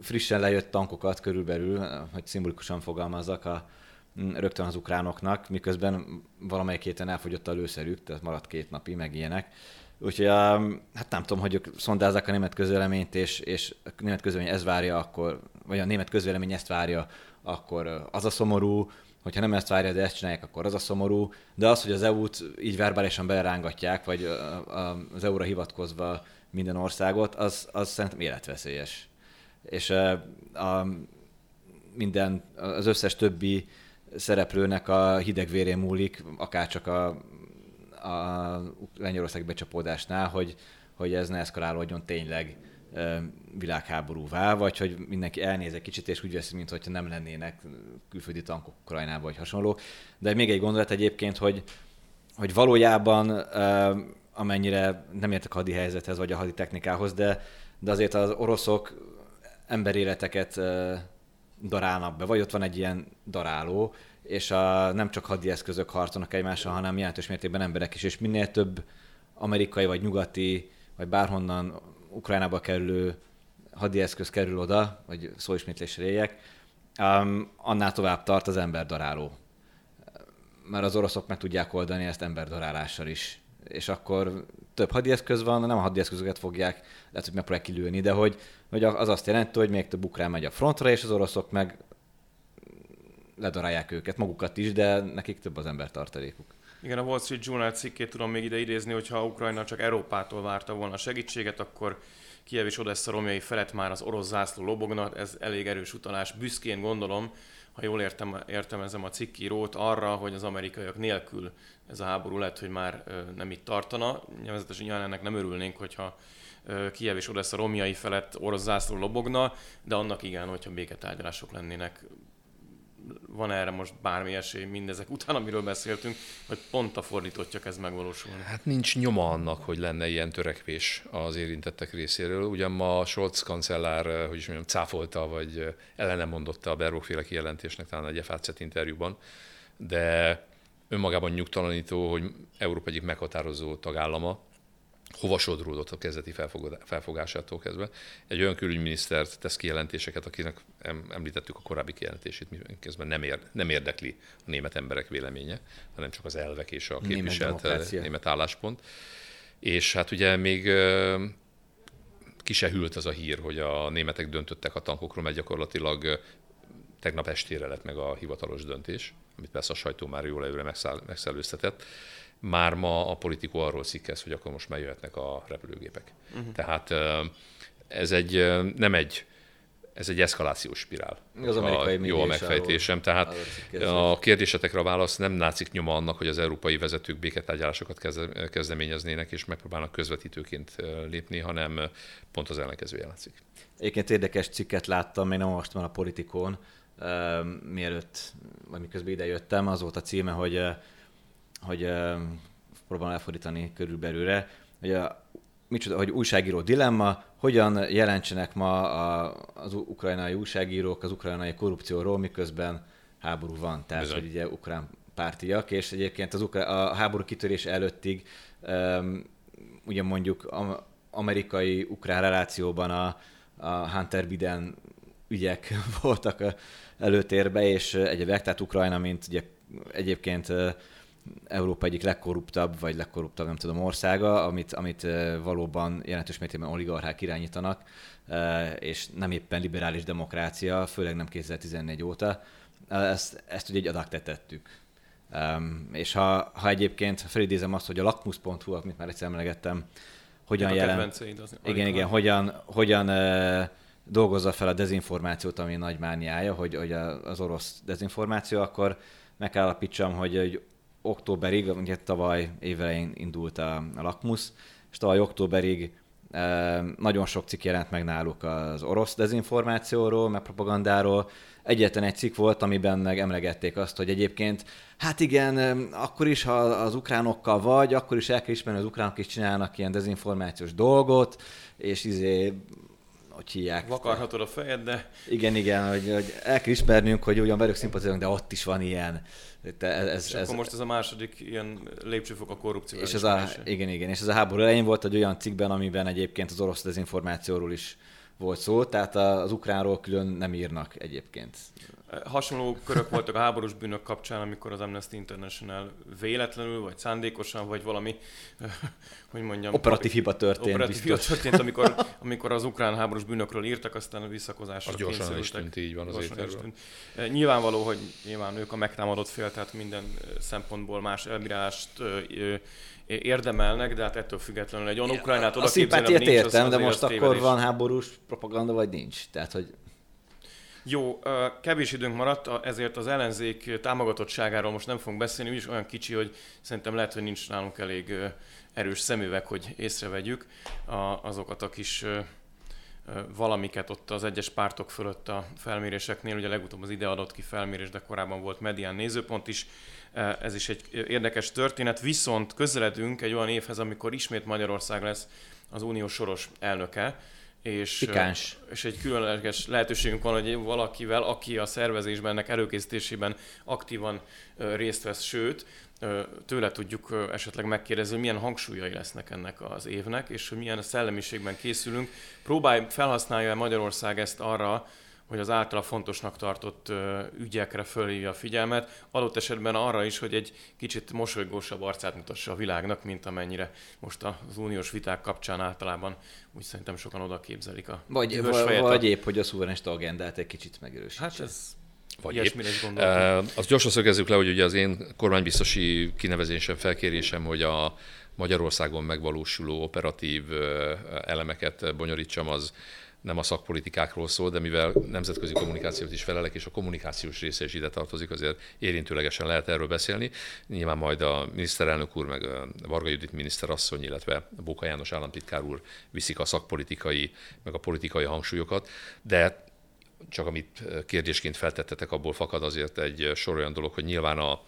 frissen lejött tankokat körülbelül, hogy szimbolikusan fogalmazzak, a, rögtön az ukránoknak, miközben valamelyik héten elfogyott a lőszerük, tehát maradt két napi, meg ilyenek. Úgyhogy hát nem tudom, hogy ők szondázzák a német közvéleményt, és, és a német közvélemény ez várja, akkor, vagy a német közvélemény ezt várja, akkor az a szomorú, hogyha nem ezt várja, de ezt csinálják, akkor az a szomorú. De az, hogy az EU-t így verbálisan belerángatják, vagy az EU-ra hivatkozva minden országot, az, az szerintem életveszélyes. És a, minden, az összes többi szereplőnek a hidegvérén múlik, akárcsak a, a Lengyelország becsapódásnál, hogy, hogy ez ne eszkalálódjon tényleg világháborúvá, vagy hogy mindenki elnéz egy kicsit, és úgy veszi, mintha nem lennének külföldi tankok Ukrajnában, vagy hasonló. De még egy gondolat egyébként, hogy, hogy valójában amennyire nem értek a hadi helyzethez, vagy a hadi technikához, de, de azért az oroszok emberéleteket darálnak be, vagy ott van egy ilyen daráló, és a, nem csak hadi eszközök harcolnak egymással, hanem jelentős mértékben emberek is, és minél több amerikai vagy nyugati, vagy bárhonnan Ukrajnába kerülő hadieszköz kerül oda, vagy szóismétlésre éljek, um, annál tovább tart az emberdaráló. Mert az oroszok meg tudják oldani ezt emberdarálással is. És akkor több hadieszköz van, nem a hadieszközöket fogják, lehet, hogy megpróbálják kilőni, de hogy, hogy az azt jelenti, hogy még több ukrán megy a frontra, és az oroszok meg ledarálják őket, magukat is, de nekik több az ember tartalékuk. Igen, a Wall Street Journal cikkét tudom még ide idézni, hogy ha Ukrajna csak Európától várta volna a segítséget, akkor Kiev és Odessa romjai felett már az orosz zászló lobogna, ez elég erős utalás. Büszkén gondolom, ha jól értem, értelmezem a cikkírót, arra, hogy az amerikaiak nélkül ez a háború lehet, hogy már nem itt tartana. Nyilvánvalóan nyilván ennek nem örülnénk, hogyha Kiev és Odessa romjai felett orosz zászló lobogna, de annak igen, hogyha béketárgyalások lennének van erre most bármi esély mindezek után, amiről beszéltünk, hogy pont a fordítottja kezd megvalósulni? Hát nincs nyoma annak, hogy lenne ilyen törekvés az érintettek részéről. Ugyan ma Scholz kancellár, eh, hogy is mondjam, cáfolta, vagy eh, ellenem mondotta a Berrók kijelentésnek talán egy FAZ interjúban, de önmagában nyugtalanító, hogy Európa egyik meghatározó tagállama, hova sodródott a kezdeti felfogásától kezdve. Egy olyan külügyminisztert tesz kijelentéseket, akinek említettük a korábbi kijelentését, miközben nem, ér, nem érdekli a német emberek véleménye, hanem csak az elvek és a képviselt német, német álláspont. És hát ugye még ki se hűlt az a hír, hogy a németek döntöttek a tankokról, mert gyakorlatilag tegnap estére lett meg a hivatalos döntés, amit persze a sajtó már jól előre megszellőztetett már ma a politikó arról cikkez, hogy akkor most már jöhetnek a repülőgépek. Uh-huh. Tehát ez egy, nem egy ez egy eszkalációs spirál. Az amerikai jó a megfejtésem. Tehát a kérdésetekre a válasz nem látszik nyoma annak, hogy az európai vezetők béketárgyalásokat kezdeményeznének, és megpróbálnak közvetítőként lépni, hanem pont az ellenkezője látszik. Egyébként érdekes cikket láttam, még nem olvastam a politikón, mielőtt, vagy miközben ide jöttem, az volt a címe, hogy hogy uh, próbálom elfordítani körülbelülre, hogy, a, micsoda, hogy újságíró dilemma, hogyan jelentsenek ma a, az ukrajnai újságírók az ukrajnai korrupcióról, miközben háború van. Tehát, Bizony. hogy ugye ukrán pártiak, és egyébként az ukra- a háború kitörés előttig um, ugye mondjuk amerikai-ukrán relációban a, a Hunter Biden ügyek voltak előtérbe, és egyébként, tehát Ukrajna, mint ugye egyébként Európa egyik legkorruptabb, vagy legkorruptabb, nem tudom, országa, amit, amit valóban jelentős mértékben oligarchák irányítanak, és nem éppen liberális demokrácia, főleg nem 2014 óta. Ezt, ezt ugye egy adag tettük. Um, és ha, ha egyébként felidézem azt, hogy a lakmus.hu, amit már egyszer emlegettem, hogyan jelen... Az igen, igen, hogyan, hogyan dolgozza fel a dezinformációt, ami nagy mániája, hogy, hogy az orosz dezinformáció, akkor meg kell alapítsam, hogy, hogy októberig, ugye tavaly évelején indult a, a lakmus, és tavaly októberig e, nagyon sok cikk jelent meg náluk az orosz dezinformációról, meg propagandáról. Egyetlen egy cikk volt, amiben meg emlegették azt, hogy egyébként, hát igen, akkor is, ha az ukránokkal vagy, akkor is el kell ismerni, az ukránok is csinálnak ilyen dezinformációs dolgot, és izé hogy hívják. Vakarhatod a fejed, de... Igen, igen, hogy, hogy el kell ismernünk, hogy ugyan velük szimpatizálunk, de ott is van ilyen. Te, ez, és ez, akkor most ez a második ilyen lépcsőfok a korrupció. És ez a, igen, igen, és ez a háború elején volt egy olyan cikkben, amiben egyébként az orosz dezinformációról is volt szó, tehát az ukránról külön nem írnak egyébként. Hasonló körök voltak a háborús bűnök kapcsán, amikor az Amnesty International véletlenül, vagy szándékosan, vagy valami, hogy mondjam... Operatív hiba történt. Operatív hiba történt, amikor, amikor az ukrán háborús bűnökről írtak, aztán a visszakozásra az gyorsan is tűnt, így van az e, Nyilvánvaló, hogy nyilván ők a megtámadott fél, tehát minden e, szempontból más elbírálást érdemelnek, de hát ettől függetlenül egy olyan Ukrajnát oda A szimpátiát értem, de most akkor van háborús propaganda, vagy nincs? Tehát, hogy jó, kevés időnk maradt, ezért az ellenzék támogatottságáról most nem fogunk beszélni, úgyis olyan kicsi, hogy szerintem lehet, hogy nincs nálunk elég erős szemüveg, hogy észrevegyük azokat a kis valamiket ott az egyes pártok fölött a felméréseknél. Ugye legutóbb az ide adott ki felmérés, de korábban volt medián nézőpont is. Ez is egy érdekes történet. Viszont közeledünk egy olyan évhez, amikor ismét Magyarország lesz az unió soros elnöke és, Pikáns. és egy különleges lehetőségünk van, hogy valakivel, aki a szervezésben, ennek előkészítésében aktívan részt vesz, sőt, tőle tudjuk esetleg megkérdezni, hogy milyen hangsúlyai lesznek ennek az évnek, és hogy milyen szellemiségben készülünk. Próbálj felhasználja Magyarország ezt arra, hogy az általa fontosnak tartott ügyekre fölhívja a figyelmet, adott esetben arra is, hogy egy kicsit mosolygósabb arcát mutassa a világnak, mint amennyire most az uniós viták kapcsán általában úgy szerintem sokan oda képzelik a Vagy, vagy, vagy épp, hogy a szuverenista agendát egy kicsit megerősítse. Hát ez vagy épp. E, azt gyorsan szögezzük le, hogy ugye az én kormánybiztosi kinevezésem, felkérésem, hogy a Magyarországon megvalósuló operatív elemeket bonyolítsam, az nem a szakpolitikákról szól, de mivel nemzetközi kommunikációt is felelek, és a kommunikációs része is ide tartozik, azért érintőlegesen lehet erről beszélni. Nyilván majd a miniszterelnök úr, meg a Varga Judit miniszterasszony, illetve Bóka János államtitkár úr viszik a szakpolitikai, meg a politikai hangsúlyokat, de csak amit kérdésként feltettetek, abból fakad azért egy sor olyan dolog, hogy nyilván a,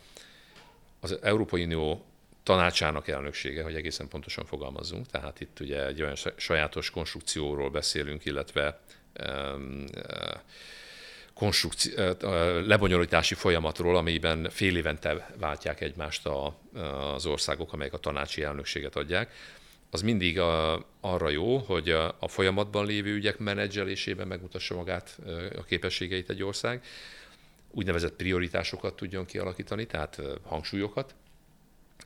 az Európai Unió tanácsának elnöksége, hogy egészen pontosan fogalmazzunk. Tehát itt ugye egy olyan sajátos konstrukcióról beszélünk, illetve konstrukció, lebonyolítási folyamatról, amiben fél évente váltják egymást a, az országok, amelyek a tanácsi elnökséget adják. Az mindig a, arra jó, hogy a, a folyamatban lévő ügyek menedzselésében megmutassa magát a képességeit egy ország, úgynevezett prioritásokat tudjon kialakítani, tehát hangsúlyokat,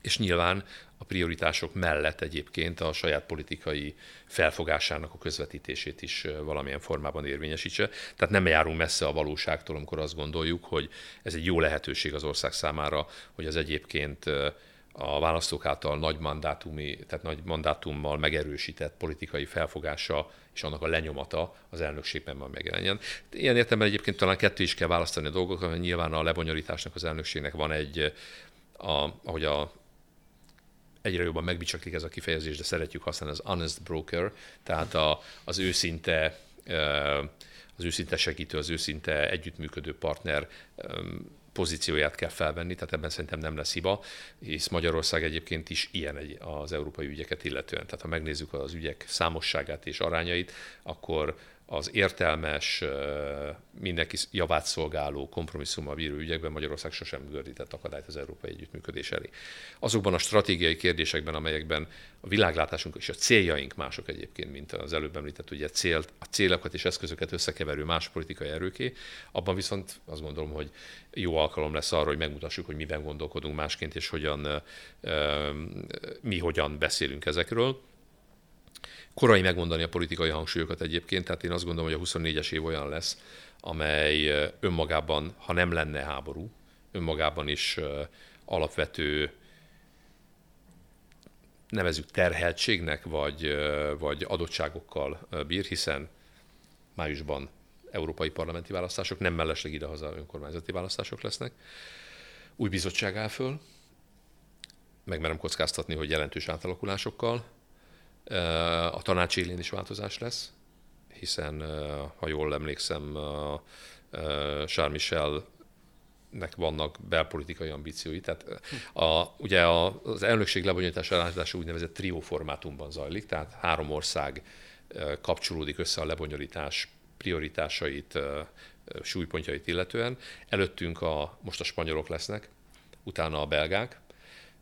és nyilván a prioritások mellett egyébként a saját politikai felfogásának a közvetítését is valamilyen formában érvényesítse. Tehát nem járunk messze a valóságtól, amikor azt gondoljuk, hogy ez egy jó lehetőség az ország számára, hogy az egyébként a választók által nagy mandátumi, tehát nagy mandátummal megerősített politikai felfogása és annak a lenyomata az elnökségben majd megjelenjen. Ilyen értelemben egyébként talán kettő is kell választani a dolgokat, mert nyilván a lebonyolításnak az elnökségnek van egy, a, ahogy a egyre jobban megbicsaklik ez a kifejezés, de szeretjük használni az honest broker, tehát a, az őszinte az őszinte segítő, az őszinte együttműködő partner pozícióját kell felvenni, tehát ebben szerintem nem lesz hiba, hisz Magyarország egyébként is ilyen egy, az európai ügyeket illetően. Tehát ha megnézzük az ügyek számosságát és arányait, akkor az értelmes, mindenki javát szolgáló kompromisszummal bíró ügyekben Magyarország sosem gördített akadályt az európai együttműködés elé. Azokban a stratégiai kérdésekben, amelyekben a világlátásunk és a céljaink mások egyébként, mint az előbb említett, ugye célt, a célokat és eszközöket összekeverő más politikai erőké, abban viszont azt gondolom, hogy jó alkalom lesz arra, hogy megmutassuk, hogy miben gondolkodunk másként, és hogyan, mi hogyan beszélünk ezekről korai megmondani a politikai hangsúlyokat egyébként, tehát én azt gondolom, hogy a 24-es év olyan lesz, amely önmagában, ha nem lenne háború, önmagában is alapvető nevezük terheltségnek, vagy, vagy adottságokkal bír, hiszen májusban európai parlamenti választások, nem mellesleg idehaza önkormányzati választások lesznek. Új bizottság áll föl, megmerem kockáztatni, hogy jelentős átalakulásokkal, a tanács élén is változás lesz, hiszen, ha jól emlékszem, Charles Michel nek vannak belpolitikai ambíciói. Tehát a, ugye az elnökség lebonyolítása ráadásul úgynevezett trió formátumban zajlik, tehát három ország kapcsolódik össze a lebonyolítás prioritásait, súlypontjait illetően. Előttünk a, most a spanyolok lesznek, utána a belgák,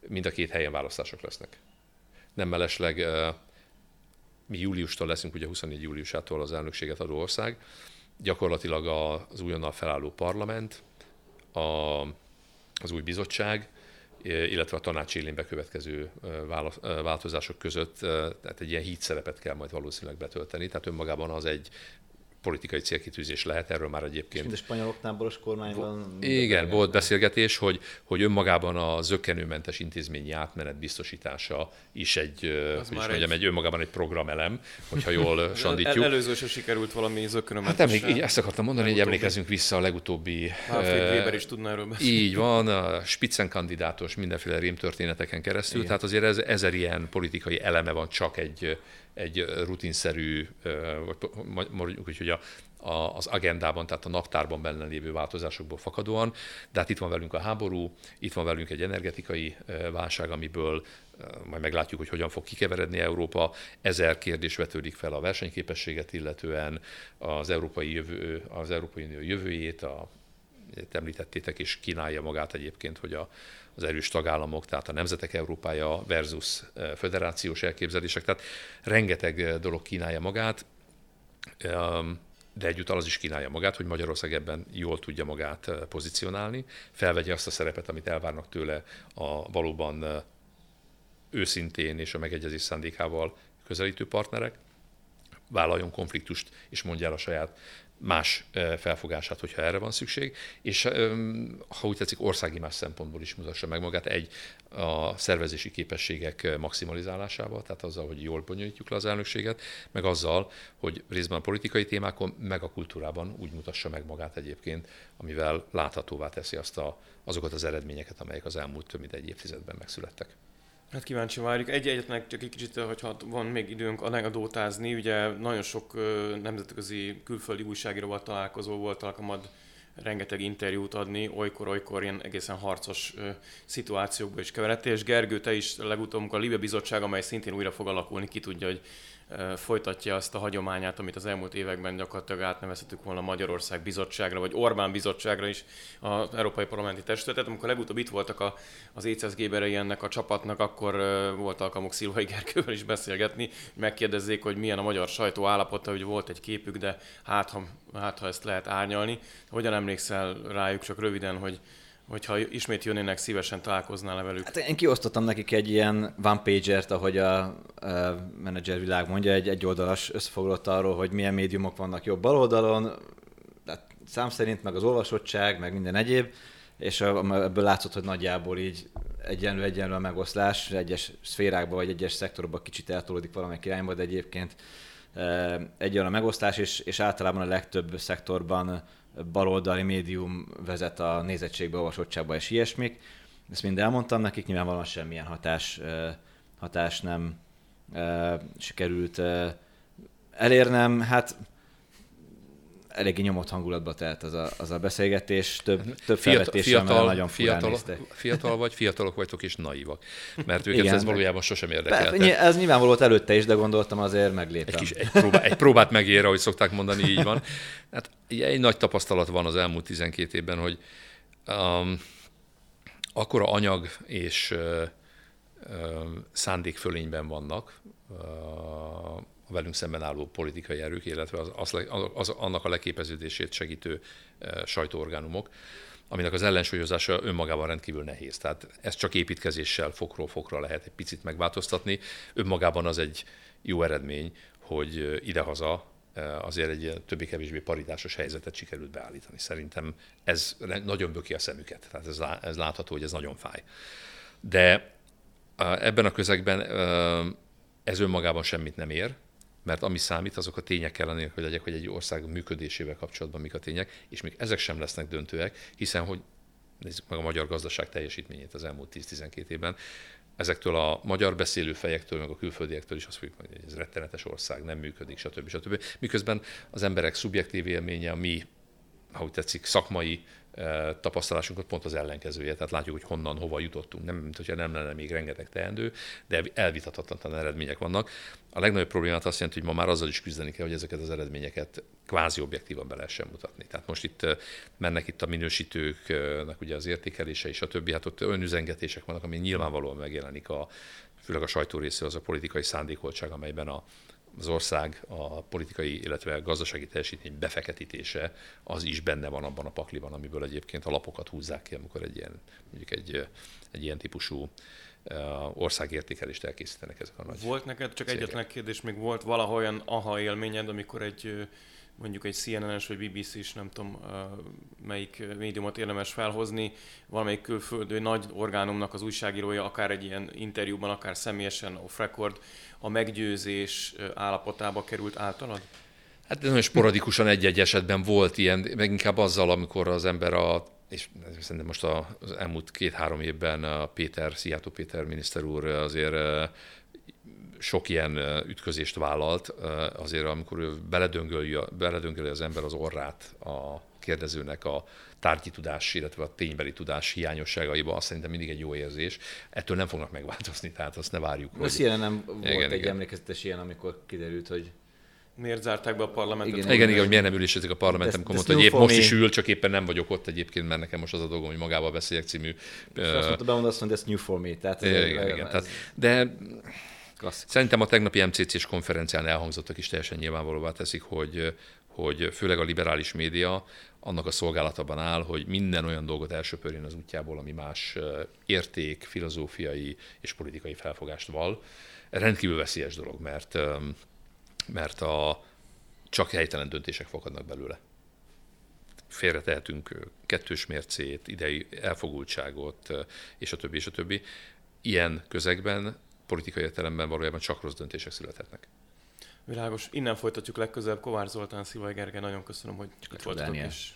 mind a két helyen választások lesznek. Nem mellesleg mi júliustól leszünk, ugye 24 júliusától az elnökséget adó ország, gyakorlatilag az újonnan felálló parlament, a, az új bizottság, illetve a tanács élén bekövetkező változások között, tehát egy ilyen híd szerepet kell majd valószínűleg betölteni, tehát önmagában az egy politikai célkitűzés lehet, erről már egyébként. Mint a spanyoloknál boros kormányban. Igen, volt beszélgetés, hogy, hogy önmagában a zökkenőmentes intézményi átmenet biztosítása is egy, Az is mondjam, egy... egy önmagában egy programelem, hogyha jól sandítjuk. El, előző se sikerült valami zökkenőmentes. Hát emlék, így ezt akartam mondani, hogy emlékezünk vissza a legutóbbi... Alfred Weber is tudna erről beszélni. Így van, a Spitzenkandidátos mindenféle rémtörténeteken keresztül, Igen. tehát azért ez, ezer ilyen politikai eleme van csak egy egy rutinszerű, vagy mondjuk úgy, hogy a, a, az agendában, tehát a naptárban benne lévő változásokból fakadóan, de hát itt van velünk a háború, itt van velünk egy energetikai válság, amiből majd meglátjuk, hogy hogyan fog kikeveredni Európa. Ezer kérdés vetődik fel a versenyképességet illetően, az Európai, jövő, az Európai Unió jövőjét, a, említettétek, és kínálja magát egyébként, hogy a, az erős tagállamok, tehát a nemzetek Európája versus föderációs elképzelések, tehát rengeteg dolog kínálja magát, de egyúttal az is kínálja magát, hogy Magyarország ebben jól tudja magát pozícionálni, felvegye azt a szerepet, amit elvárnak tőle a valóban őszintén és a megegyezés szándékával közelítő partnerek, vállaljon konfliktust és mondja el a saját más felfogását, hogyha erre van szükség, és ha úgy tetszik, országi más szempontból is mutassa meg magát egy a szervezési képességek maximalizálásával, tehát azzal, hogy jól bonyolítjuk le az elnökséget, meg azzal, hogy részben a politikai témákon, meg a kultúrában úgy mutassa meg magát egyébként, amivel láthatóvá teszi azt a, azokat az eredményeket, amelyek az elmúlt több mint egy évtizedben megszülettek. Hát kíváncsi várjuk. Egy egyetnek csak egy kicsit, hogyha van még időnk anekdótázni, ugye nagyon sok nemzetközi külföldi újságíróval találkozó volt alkalmad rengeteg interjút adni, olykor-olykor ilyen egészen harcos ö, szituációkba is keveredtél, és Gergő, te is legutóbb, a Libe Bizottság, amely szintén újra fog alakulni, ki tudja, hogy folytatja azt a hagyományát, amit az elmúlt években gyakorlatilag átnevezhetük volna Magyarország bizottságra, vagy Orbán bizottságra is az Európai Parlamenti Testületet. Amikor legutóbb itt voltak a, az ECSG-berei ennek a csapatnak, akkor volt alkalmuk Szilvai Gergővel is beszélgetni, megkérdezzék, hogy milyen a magyar sajtó állapota, hogy volt egy képük, de hát ha, hát, ha ezt lehet árnyalni. Hogyan emlékszel rájuk csak röviden, hogy hogyha ismét jönnének, szívesen találkoznál velük? Hát én kiosztottam nekik egy ilyen one pagert, ahogy a, a menedzser világ mondja, egy egy oldalas összefoglalott arról, hogy milyen médiumok vannak jobb bal oldalon, hát szám szerint, meg az olvasottság, meg minden egyéb, és ebből látszott, hogy nagyjából így egyenlő egyenlő a megoszlás, egyes szférákban vagy egyes szektorokban kicsit eltolódik valamelyik irányba, de egyébként egyenlő a megosztás, és, és általában a legtöbb szektorban baloldali médium vezet a nézettségbe, olvasottságba és ilyesmik. Ezt mind elmondtam nekik, nyilvánvalóan semmilyen hatás, hatás nem sikerült elérnem. Hát eléggé nyomott hangulatba telt az a, az a beszélgetés, több, több fiatal, fiatal, nagyon fiatal, fiatal vagy, fiatalok vagytok és naívak, mert őket Igen, ez valójában sosem érdekelte. Be, ez nyilván volt előtte is, de gondoltam azért megléptem. Egy, kis, egy, próbá, egy próbát megér, ahogy szokták mondani, így van. Hát egy nagy tapasztalat van az elmúlt 12 évben, hogy um, akkora anyag és uh, uh, szándék fölényben vannak, uh, velünk szemben álló politikai erők, illetve az, az, az, annak a leképeződését segítő e, sajtóorgánumok, aminek az ellensúlyozása önmagában rendkívül nehéz. Tehát ezt csak építkezéssel fokról fokra lehet egy picit megváltoztatni. Önmagában az egy jó eredmény, hogy idehaza e, azért egy többé-kevésbé paritásos helyzetet sikerült beállítani. Szerintem ez nagyon böki a szemüket, tehát ez, ez látható, hogy ez nagyon fáj. De e, ebben a közegben e, ez önmagában semmit nem ér, mert ami számít, azok a tények kellene, hogy legyek, hogy egy ország működésével kapcsolatban mik a tények, és még ezek sem lesznek döntőek, hiszen hogy nézzük meg a magyar gazdaság teljesítményét az elmúlt 10-12 évben, ezektől a magyar beszélő fejektől, meg a külföldiektől is azt fogjuk mondani, hogy ez rettenetes ország, nem működik, stb. stb. Miközben az emberek szubjektív élménye, a mi, ha úgy tetszik, szakmai tapasztalásunkat pont az ellenkezője, tehát látjuk, hogy honnan, hova jutottunk. Nem, mint hogyha nem lenne még rengeteg teendő, de elvitathatatlan eredmények vannak. A legnagyobb problémát azt jelenti, hogy ma már azzal is küzdeni kell, hogy ezeket az eredményeket kvázi objektívan be lehessen mutatni. Tehát most itt mennek itt a minősítőknek ugye az értékelése és a többi, hát ott olyan üzengetések vannak, ami nyilvánvalóan megjelenik a, főleg a sajtó részéről az a politikai szándékoltság, amelyben a, az ország a politikai, illetve a gazdasági teljesítmény befeketítése az is benne van abban a pakliban, amiből egyébként a lapokat húzzák ki, amikor egy ilyen, mondjuk egy, egy ilyen típusú országértékelést elkészítenek ezek a nagy Volt neked, csak cégek. egyetlen kérdés, még volt valahol aha élményed, amikor egy mondjuk egy CNN-es vagy BBC-s, nem tudom melyik médiumot érdemes felhozni, valamelyik külföldi nagy orgánumnak az újságírója, akár egy ilyen interjúban, akár személyesen off record, a meggyőzés állapotába került általad? Hát nagyon sporadikusan egy-egy esetben volt ilyen, meg inkább azzal, amikor az ember a és szerintem most az elmúlt két-három évben a Péter, Szijjártó Péter miniszter úr azért sok ilyen ütközést vállalt, azért amikor ő beledöngöli, beledöngöli az ember az orrát a kérdezőnek a tárgyi tudás, illetve a ténybeli tudás hiányosságaiba, azt szerintem mindig egy jó érzés. Ettől nem fognak megváltozni, tehát azt ne várjuk. Hogy... Az ilyen nem volt igen, egy igen. emlékezetes ilyen, amikor kiderült, hogy Miért zárták be a parlamentet? Igen, igen, igen, hogy miért nem ülésezik a parlamentem, amikor mondta, hogy épp most is ül, csak éppen nem vagyok ott egyébként, mert nekem most az a dolgom, hogy magával beszéljek című. És azt mondta, bemondani azt mondja, new for me. Tehát igen, igen, igen, tehát, de Klasszikus. Szerintem a tegnapi MCC-s konferencián elhangzottak is teljesen nyilvánvalóvá teszik, hogy, hogy főleg a liberális média annak a szolgálatában áll, hogy minden olyan dolgot elsöpörjön az útjából, ami más érték, filozófiai és politikai felfogást val. Rendkívül veszélyes dolog, mert, mert a, csak helytelen döntések fakadnak belőle. Félretehetünk kettős mércét, idei elfogultságot, és a többi, és a többi. Ilyen közegben politikai értelemben valójában csak rossz döntések születhetnek. Világos. Innen folytatjuk legközelebb. Kovács Zoltán, Szilvai Gergely, nagyon köszönöm, hogy itt voltatok. És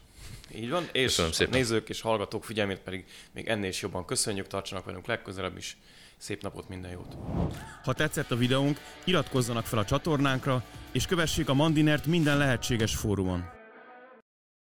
így van. És köszönöm szépen. nézők és hallgatók figyelmét pedig még ennél is jobban köszönjük. Tartsanak velünk legközelebb is. Szép napot, minden jót! Ha tetszett a videónk, iratkozzanak fel a csatornánkra, és kövessék a Mandinert minden lehetséges fórumon.